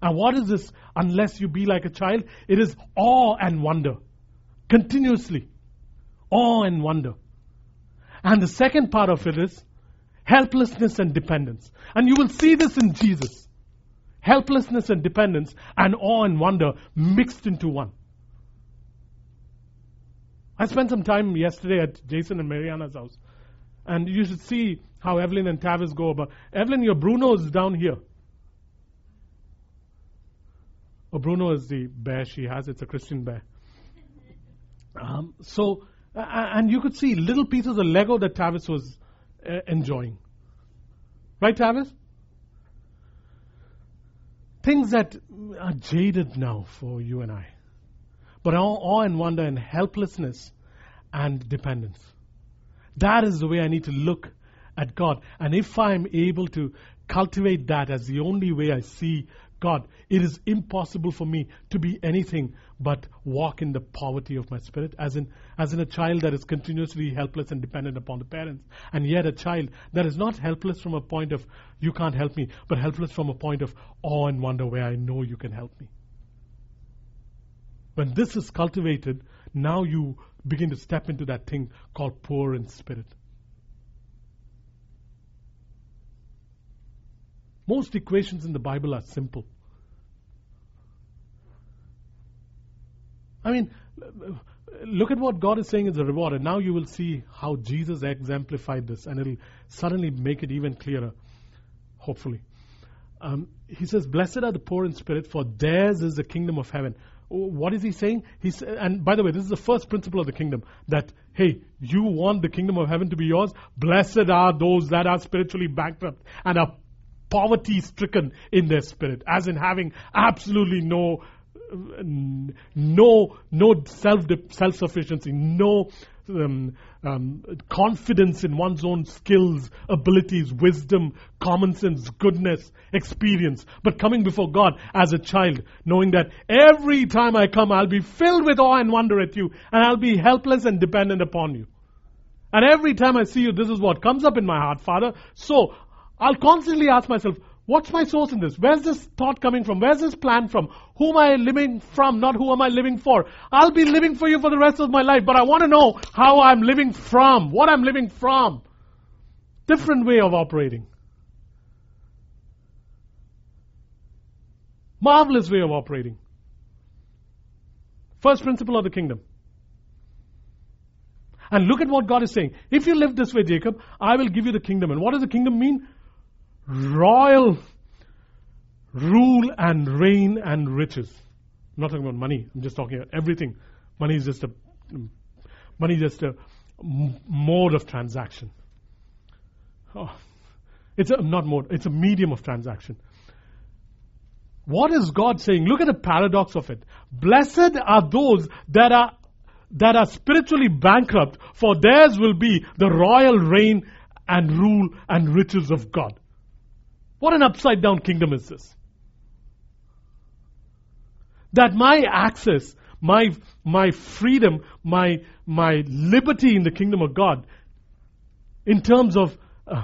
And what is this? Unless you be like a child, it is awe and wonder. Continuously. Awe and wonder. And the second part of it is helplessness and dependence. And you will see this in Jesus. Helplessness and dependence and awe and wonder mixed into one. I spent some time yesterday at Jason and Mariana's house. And you should see how Evelyn and Tavis go about. Evelyn, your Bruno is down here. Oh, Bruno is the bear she has. It's a Christian bear. Um, so, uh, and you could see little pieces of Lego that Tavis was uh, enjoying. Right, Tavis? Things that are jaded now for you and I. But awe, awe and wonder and helplessness and dependence. That is the way I need to look at God. And if I'm able to cultivate that as the only way I see God, it is impossible for me to be anything but walk in the poverty of my spirit, as in, as in a child that is continuously helpless and dependent upon the parents, and yet a child that is not helpless from a point of, you can't help me, but helpless from a point of awe and wonder where I know you can help me. When this is cultivated, now you begin to step into that thing called poor in spirit. Most equations in the Bible are simple. I mean, look at what God is saying is a reward, and now you will see how Jesus exemplified this, and it'll suddenly make it even clearer, hopefully. Um, he says, Blessed are the poor in spirit, for theirs is the kingdom of heaven. What is he saying? He's, and by the way, this is the first principle of the kingdom that, hey, you want the kingdom of heaven to be yours? Blessed are those that are spiritually bankrupt and are poverty stricken in their spirit, as in having absolutely no no no self self sufficiency, no um, um, confidence in one's own skills, abilities, wisdom, common sense, goodness, experience, but coming before God as a child, knowing that every time I come, I'll be filled with awe and wonder at you, and I'll be helpless and dependent upon you. And every time I see you, this is what comes up in my heart, Father. So I'll constantly ask myself, what's my source in this? Where's this thought coming from? Where's this plan from? Who am I living from? Not who am I living for? I'll be living for you for the rest of my life, but I want to know how I'm living from, what I'm living from. Different way of operating. Marvelous way of operating. First principle of the kingdom. And look at what God is saying. If you live this way, Jacob, I will give you the kingdom. And what does the kingdom mean? Royal rule and reign and riches. I'm not talking about money. I'm just talking about everything. Money is just a money is just a mode of transaction. Oh, it's a, not mode. It's a medium of transaction. What is God saying? Look at the paradox of it. Blessed are those that are that are spiritually bankrupt, for theirs will be the royal reign and rule and riches of God. What an upside down kingdom is this? That my access, my, my freedom, my, my liberty in the kingdom of God, in terms of uh,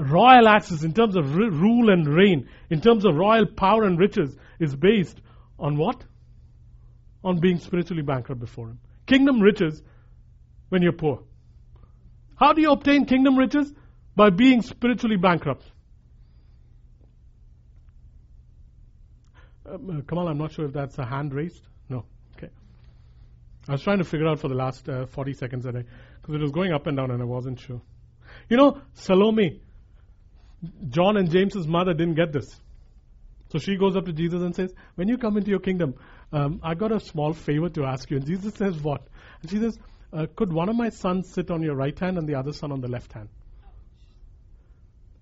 royal access, in terms of r- rule and reign, in terms of royal power and riches, is based on what? On being spiritually bankrupt before Him. Kingdom riches when you're poor. How do you obtain kingdom riches? By being spiritually bankrupt. Um, uh, Kamal, I'm not sure if that's a hand raised. No. Okay. I was trying to figure out for the last uh, 40 seconds that I, because it was going up and down and I wasn't sure. You know, Salome, John and James's mother didn't get this. So she goes up to Jesus and says, When you come into your kingdom, um, I got a small favor to ask you. And Jesus says, What? And she says, uh, Could one of my sons sit on your right hand and the other son on the left hand?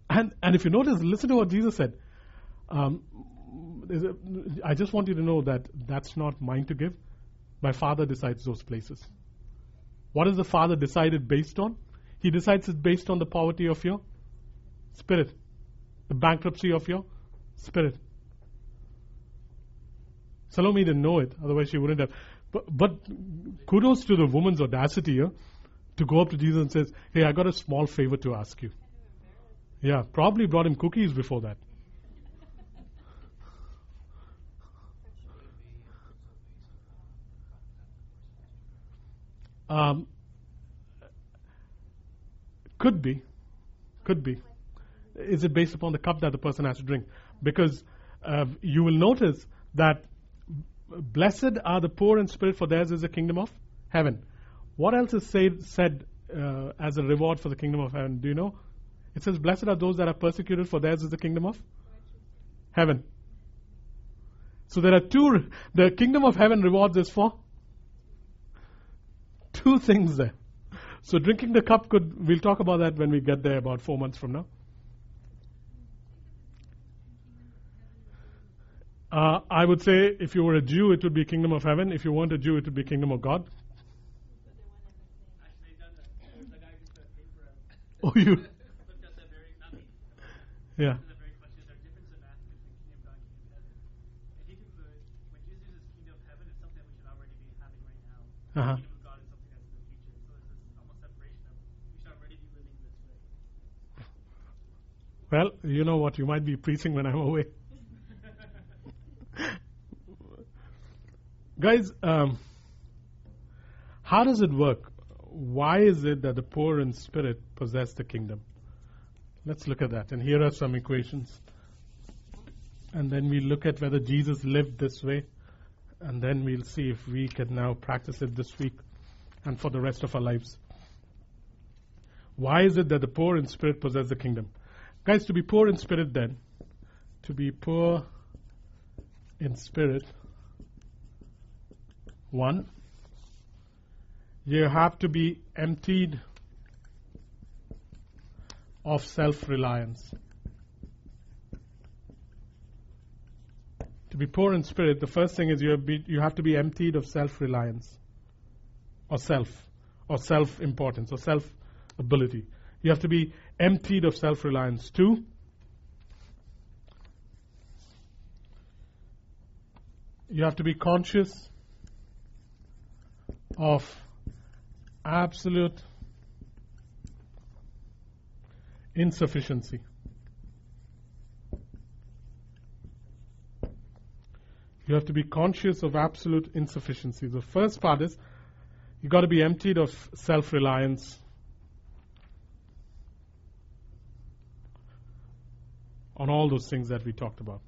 And, and if you notice, listen to what Jesus said. Um, I just want you to know that that's not mine to give. My Father decides those places. What is the Father decided based on? He decides it based on the poverty of your spirit, the bankruptcy of your spirit. Salome didn't know it, otherwise she wouldn't have. But, but kudos to the woman's audacity to go up to Jesus and says, "Hey, I got a small favor to ask you." Yeah, probably brought him cookies before that. Um, could be, could be. Is it based upon the cup that the person has to drink? Because uh, you will notice that blessed are the poor in spirit, for theirs is the kingdom of heaven. What else is said, said uh, as a reward for the kingdom of heaven? Do you know? It says, Blessed are those that are persecuted, for theirs is the kingdom of heaven. So there are two, the kingdom of heaven rewards is for two things there. So drinking the cup could, we'll talk about that when we get there about four months from now. Uh, I would say if you were a Jew, it would be kingdom of heaven. If you weren't a Jew, it would be kingdom of God. Actually, *laughs* done that. There's a Well, you know what? You might be preaching when I'm away. *laughs* Guys, um, how does it work? Why is it that the poor in spirit possess the kingdom? Let's look at that. And here are some equations. And then we look at whether Jesus lived this way. And then we'll see if we can now practice it this week and for the rest of our lives. Why is it that the poor in spirit possess the kingdom? Guys, to be poor in spirit, then, to be poor in spirit, one, you have to be emptied of self reliance. To be poor in spirit, the first thing is you have, be, you have to be emptied of self reliance or self. Or self importance or self ability. You have to be emptied of self reliance. Two, you have to be conscious of absolute insufficiency. You have to be conscious of absolute insufficiency. The first part is you've got to be emptied of self reliance. On all those things that we talked about.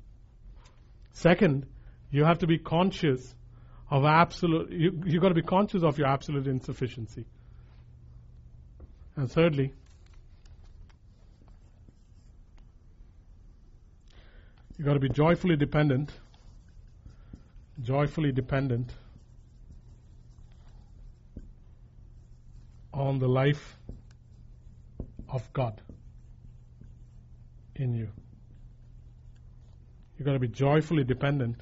Second, you have to be conscious of absolute, you, you got to be conscious of your absolute insufficiency. And thirdly, you've got to be joyfully dependent joyfully dependent on the life of God in you. You've got to be joyfully dependent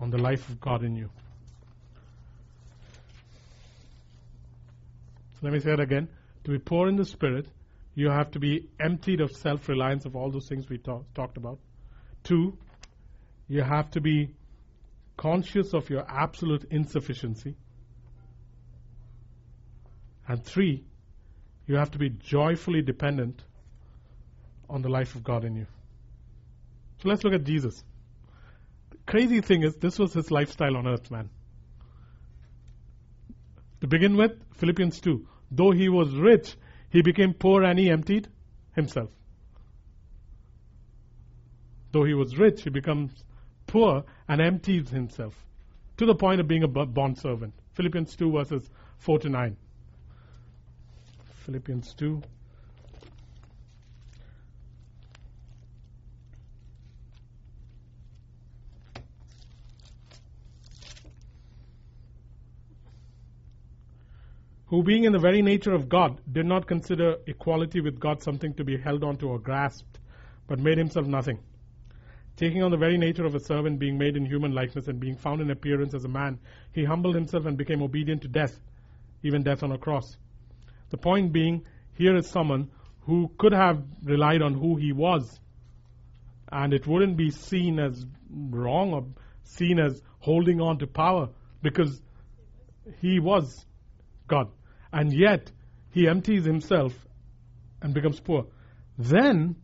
on the life of God in you. So let me say it again. To be poor in the Spirit, you have to be emptied of self reliance of all those things we talk, talked about. Two, you have to be conscious of your absolute insufficiency. And three, you have to be joyfully dependent on the life of God in you. So let's look at Jesus. The crazy thing is, this was his lifestyle on earth, man. To begin with, Philippians 2. Though he was rich, he became poor and he emptied himself. Though he was rich, he becomes poor and empties himself to the point of being a bond servant. Philippians 2, verses 4 to 9. Philippians 2. Who being in the very nature of God did not consider equality with God something to be held on to or grasped, but made himself nothing. Taking on the very nature of a servant, being made in human likeness, and being found in appearance as a man, he humbled himself and became obedient to death, even death on a cross. The point being, here is someone who could have relied on who he was, and it wouldn't be seen as wrong or seen as holding on to power because he was God and yet he empties himself and becomes poor. Then,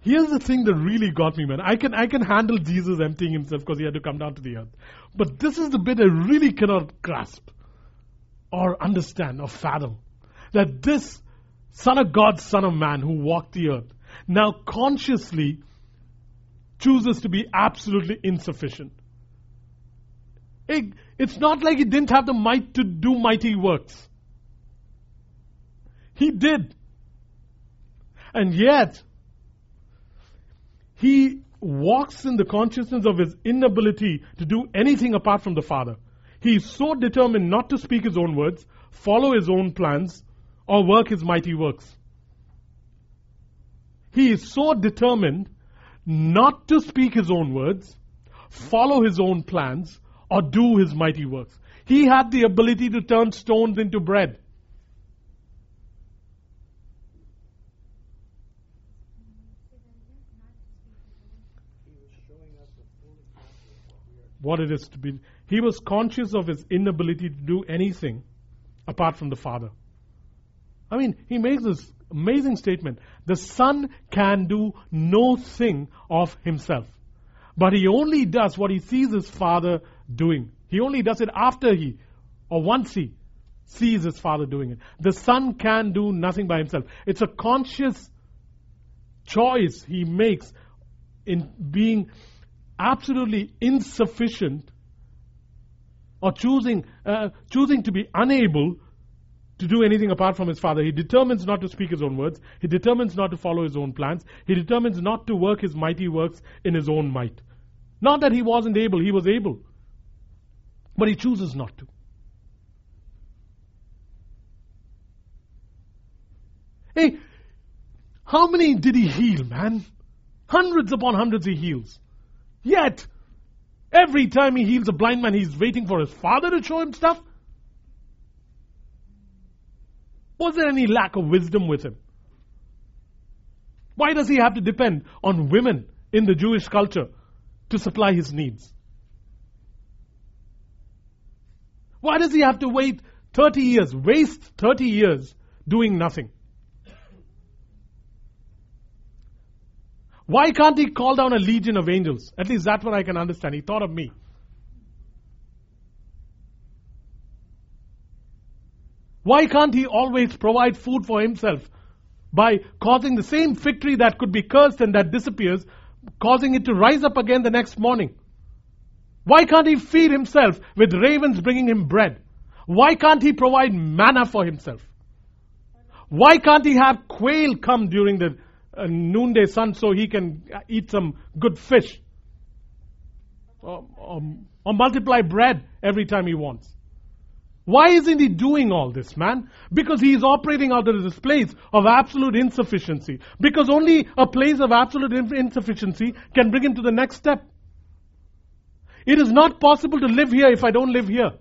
here's the thing that really got me, man. I can, I can handle Jesus emptying himself because he had to come down to the earth. But this is the bit I really cannot grasp or understand or fathom. That this Son of God, Son of Man who walked the earth, now consciously chooses to be absolutely insufficient. It, it's not like he didn't have the might to do mighty works. He did. And yet, he walks in the consciousness of his inability to do anything apart from the Father. He is so determined not to speak his own words, follow his own plans, or work his mighty works. He is so determined not to speak his own words, follow his own plans, or do his mighty works. He had the ability to turn stones into bread. What it is to be. He was conscious of his inability to do anything apart from the Father. I mean, he makes this amazing statement. The Son can do no thing of himself. But he only does what he sees his Father doing. He only does it after he, or once he, sees his Father doing it. The Son can do nothing by himself. It's a conscious choice he makes in being absolutely insufficient or choosing, uh, choosing to be unable to do anything apart from his father. He determines not to speak his own words. He determines not to follow his own plans. He determines not to work his mighty works in his own might. Not that he wasn't able, he was able. But he chooses not to. Hey, how many did he heal, man? Hundreds upon hundreds he heals. Yet, every time he heals a blind man, he's waiting for his father to show him stuff. Was there any lack of wisdom with him? Why does he have to depend on women in the Jewish culture to supply his needs? Why does he have to wait 30 years, waste 30 years doing nothing? Why can't he call down a legion of angels? At least that's what I can understand. He thought of me. Why can't he always provide food for himself by causing the same fig tree that could be cursed and that disappears, causing it to rise up again the next morning? Why can't he feed himself with ravens bringing him bread? Why can't he provide manna for himself? Why can't he have quail come during the a noonday sun so he can eat some good fish. or, or, or multiply bread every time he wants. Why isn't he doing all this, man? Because he is operating out of this place of absolute insufficiency. Because only a place of absolute insufficiency can bring him to the next step. It is not possible to live here if I don't live here.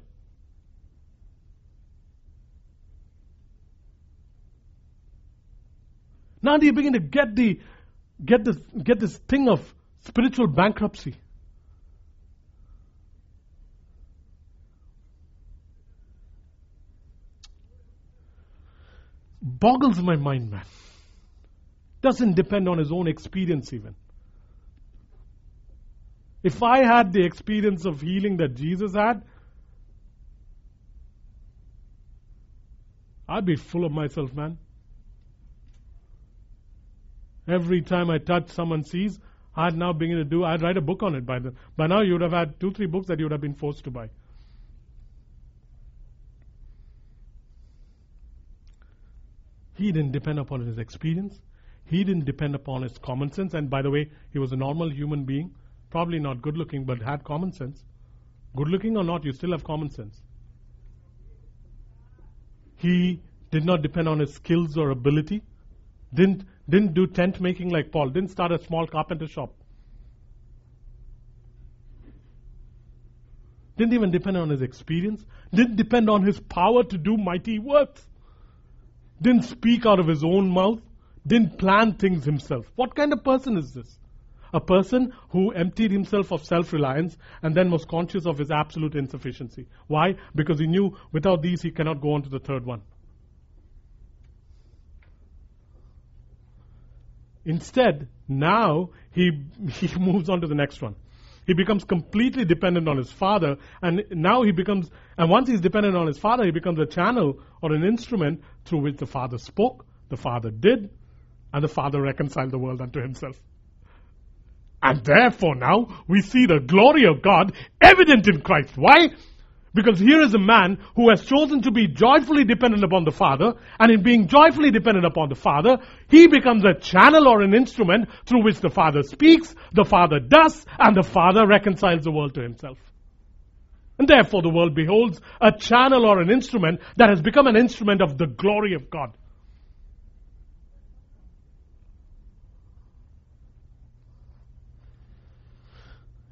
Now do you begin to get the get this get this thing of spiritual bankruptcy. Boggles my mind, man. Doesn't depend on his own experience even. If I had the experience of healing that Jesus had, I'd be full of myself, man. Every time I touch someone sees, I'd now begin to do, I'd write a book on it by the, by now you would have had two, three books that you would have been forced to buy. He didn't depend upon his experience. He didn't depend upon his common sense. And by the way, he was a normal human being, probably not good looking, but had common sense. Good looking or not, you still have common sense. He did not depend on his skills or ability. Didn't, didn't do tent making like Paul. Didn't start a small carpenter shop. Didn't even depend on his experience. Didn't depend on his power to do mighty works. Didn't speak out of his own mouth. Didn't plan things himself. What kind of person is this? A person who emptied himself of self reliance and then was conscious of his absolute insufficiency. Why? Because he knew without these he cannot go on to the third one. Instead, now he, *laughs* he moves on to the next one. He becomes completely dependent on his father, and now he becomes, and once he's dependent on his father, he becomes a channel or an instrument through which the father spoke, the father did, and the father reconciled the world unto himself. And therefore now we see the glory of God evident in Christ. Why? Because here is a man who has chosen to be joyfully dependent upon the Father, and in being joyfully dependent upon the Father, he becomes a channel or an instrument through which the Father speaks, the Father does, and the Father reconciles the world to himself. And therefore the world beholds a channel or an instrument that has become an instrument of the glory of God.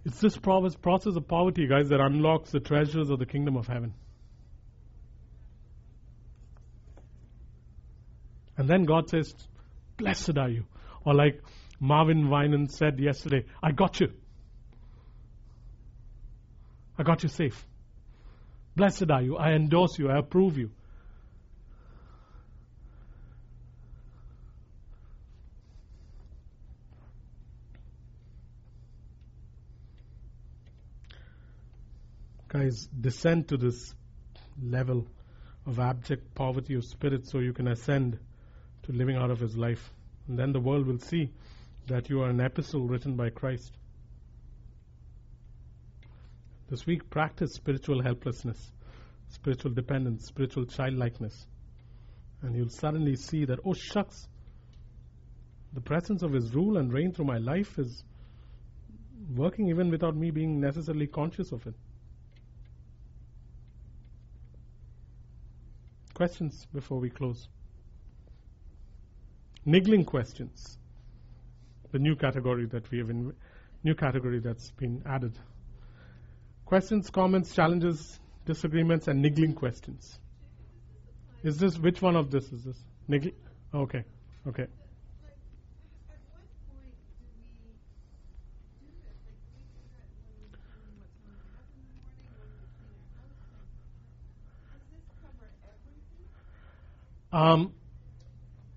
It's this process of poverty, guys, that unlocks the treasures of the kingdom of heaven. And then God says, Blessed are you. Or like Marvin Winans said yesterday, I got you. I got you safe. Blessed are you. I endorse you. I approve you. Guys, descend to this level of abject poverty of spirit so you can ascend to living out of His life. And then the world will see that you are an epistle written by Christ. This week, practice spiritual helplessness, spiritual dependence, spiritual childlikeness. And you'll suddenly see that, oh shucks, the presence of His rule and reign through my life is working even without me being necessarily conscious of it. Questions before we close? Niggling questions. The new category that we have in new category that's been added. Questions, comments, challenges, disagreements, and niggling questions. Is this which one of this is this? Niggling. Okay. Okay. Like, at what point do we do this? Like, do we do that when we determine what's going to happen in the morning, when we clean our house? Like, does this cover everything? Um,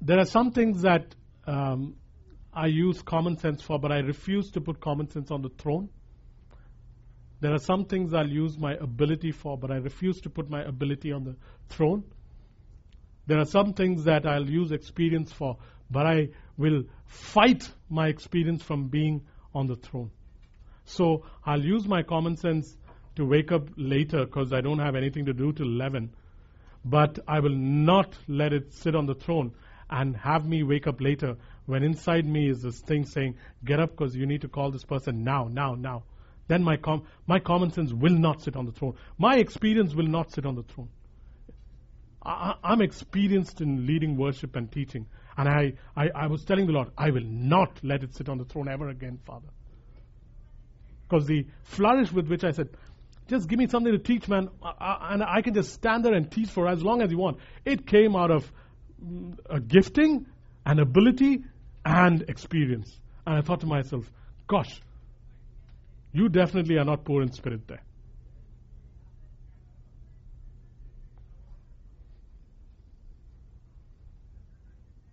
there are some things that um, I use common sense for, but I refuse to put common sense on the throne. There are some things I'll use my ability for, but I refuse to put my ability on the throne. There are some things that I'll use experience for, but I will fight my experience from being on the throne. So I'll use my common sense to wake up later because I don't have anything to do till 11. But I will not let it sit on the throne and have me wake up later when inside me is this thing saying, get up because you need to call this person now, now, now. then my, com- my common sense will not sit on the throne. My experience will not sit on the throne. I, I'm experienced in leading worship and teaching. And I, I, I was telling the Lord, I will not let it sit on the throne ever again, Father. Because the flourish with which I said, just give me something to teach, man, and I can just stand there and teach for as long as you want. It came out of mm, a gifting, an ability, and experience. And I thought to myself, gosh, you definitely are not poor in spirit there.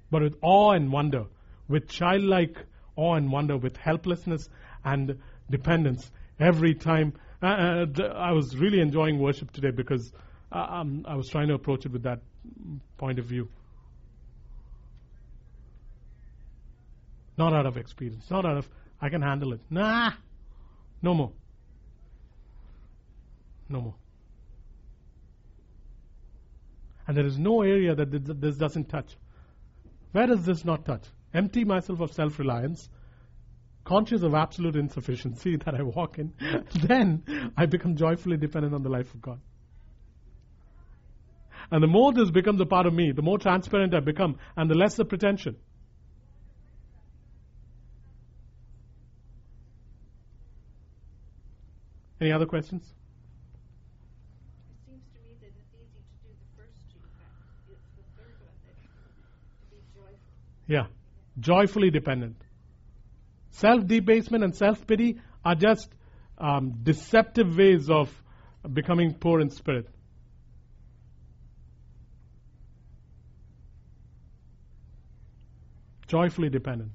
But with awe and wonder, with childlike awe and wonder, with helplessness and dependence, every time. Uh, uh, I was really enjoying worship today because uh, um, I was trying to approach it with that point of view. Not out of experience, not out of, I can handle it. Nah, no more. No more. And there is no area that this doesn't touch. Where does this not touch? Empty myself of self reliance, conscious of absolute insufficiency *laughs* that I walk in, then I become joyfully dependent on the life of God. And the more this becomes a part of me, the more transparent I become, and the less the pretension. Any other questions? It seems to me that it's easy to do the first two, but it's the third one that be joyful. Yeah. Joyfully dependent. Self debasement and self pity are just um, deceptive ways of becoming poor in spirit. Joyfully dependent.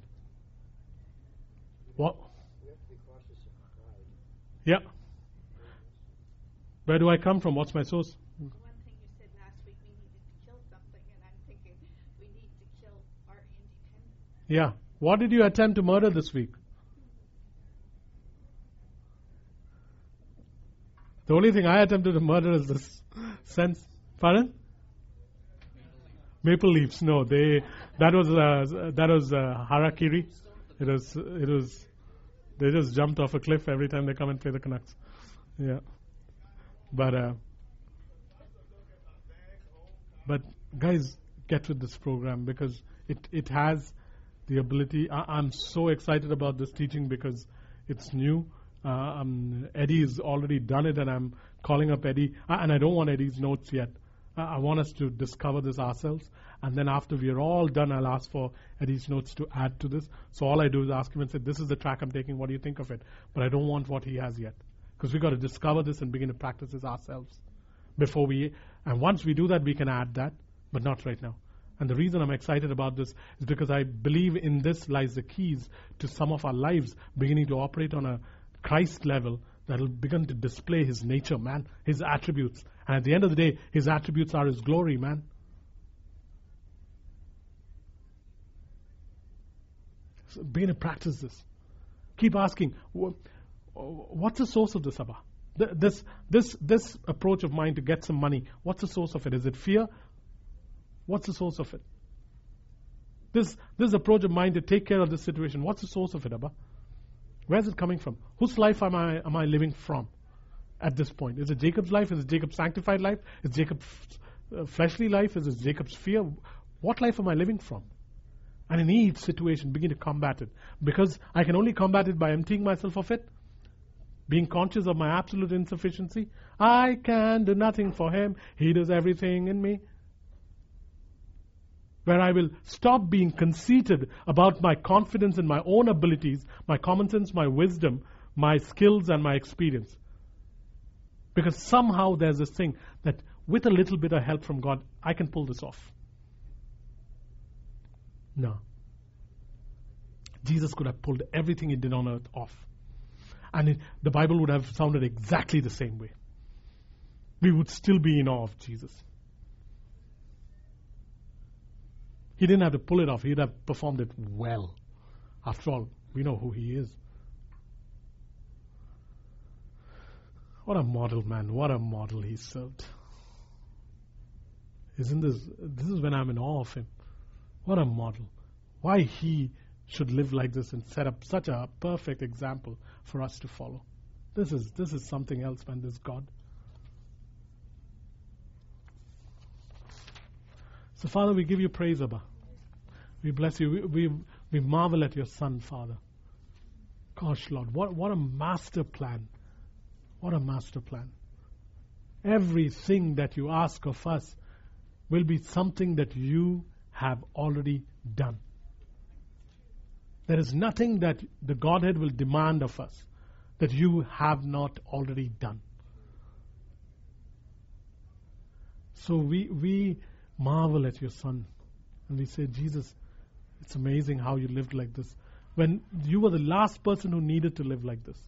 What? We have to be cautious of pride. Yeah. Where do I come from? What's my source? The one thing you said last week, we needed to kill something, and I'm thinking we need to kill our independence. Yeah. What did you attempt to murder this week? The only thing I attempted to murder is this sense. Pardon? Maple leaves. No, they. That was uh, that was uh, harakiri. It was it was. They just jumped off a cliff every time they come and play the Canucks. Yeah. But uh, but guys, get with this program because it it has the ability. I, I'm so excited about this teaching because it's new. Uh, um, Eddie's already done it, and I'm calling up Eddie. Uh, and I don't want Eddie's notes yet. Uh, I want us to discover this ourselves, and then after we are all done, I'll ask for Eddie's notes to add to this. So all I do is ask him and say, "This is the track I'm taking. What do you think of it?" But I don't want what he has yet, because we've got to discover this and begin to practice this ourselves before we. And once we do that, we can add that, but not right now. And the reason I'm excited about this is because I believe in this lies the keys to some of our lives beginning to operate on a Christ level that will begin to display His nature, man, His attributes. And at the end of the day, His attributes are His glory, man. So begin to practice this. Keep asking, what's the source of this, Abba? This, this, this approach of mine to get some money, what's the source of it? Is it fear? What's the source of it? This, this approach of mine to take care of this situation, what's the source of it, Abba? Where's it coming from? Whose life am I, am I living from at this point? Is it Jacob's life? Is it Jacob's sanctified life? Is Jacob's uh, fleshly life? Is it Jacob's fear? What life am I living from? And in each situation, begin to combat it. Because I can only combat it by emptying myself of it, being conscious of my absolute insufficiency. I can do nothing for Him, He does everything in me. Where I will stop being conceited about my confidence in my own abilities, my common sense, my wisdom, my skills, and my experience. Because somehow there's this thing that with a little bit of help from God, I can pull this off. No. Jesus could have pulled everything he did on earth off. And it, the Bible would have sounded exactly the same way. We would still be in awe of Jesus. He didn't have to pull it off, he'd have performed it well. After all, we know who he is. What a model, man. What a model he served. Isn't this, this is when I'm in awe of him. What a model. Why he should live like this and set up such a perfect example for us to follow. This is this is something else, man. This God. So, Father, we give you praise, Abba. We bless you. We, we, we marvel at your Son, Father. Gosh, Lord, what, what a master plan. What a master plan. Everything that you ask of us will be something that you have already done. There is nothing that the Godhead will demand of us that you have not already done. So we, we marvel at your Son and we say, Jesus, it's amazing how you lived like this. When you were the last person who needed to live like this,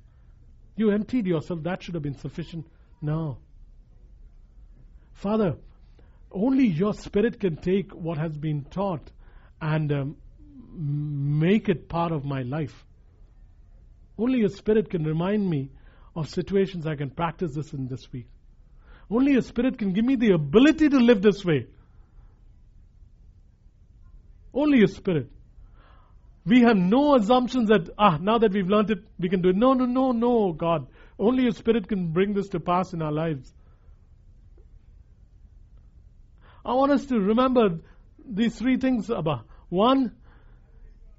you emptied yourself. That should have been sufficient. No. Father, only your Spirit can take what has been taught and um, make it part of my life. Only your Spirit can remind me of situations I can practice this in this week. Only your Spirit can give me the ability to live this way. Only your Spirit. We have no assumptions that, ah, now that we've learned it, we can do it. No, no, no, no, God. Only your Spirit can bring this to pass in our lives. I want us to remember these three things, Abba. One,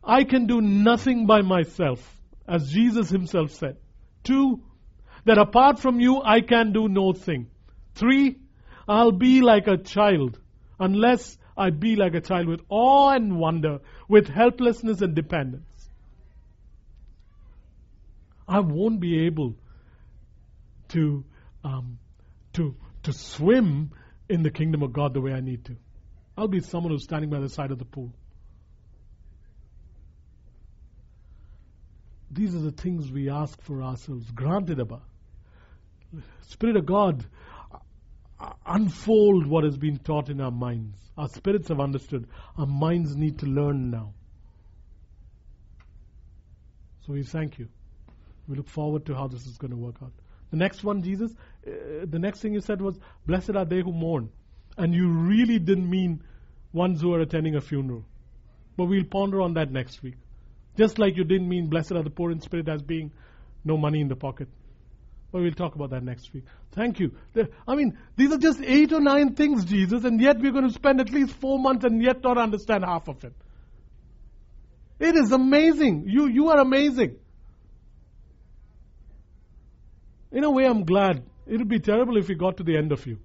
I can do nothing by myself, as Jesus himself said. Two, that apart from you, I can do no thing. Three, I'll be like a child unless I be like a child with awe and wonder, with helplessness and dependence. I won't be able to, um, to, to swim in the kingdom of God the way I need to. I'll be someone who's standing by the side of the pool. These are the things we ask for ourselves. Granted, Abba. Spirit of God, unfold what has been taught in our minds. Our spirits have understood. Our minds need to learn now. So we thank you. We look forward to how this is going to work out. The next one, Jesus, uh, the next thing you said was, Blessed are they who mourn. And you really didn't mean ones who are attending a funeral. But we'll ponder on that next week. Just like you didn't mean blessed are the poor in spirit as being no money in the pocket. But we'll talk about that next week. Thank you. I mean, these are just eight or nine things, Jesus, and yet we're going to spend at least four months and yet not understand half of it. It is amazing. You, you are amazing. In a way, I'm glad. It would be terrible if we got to the end of you.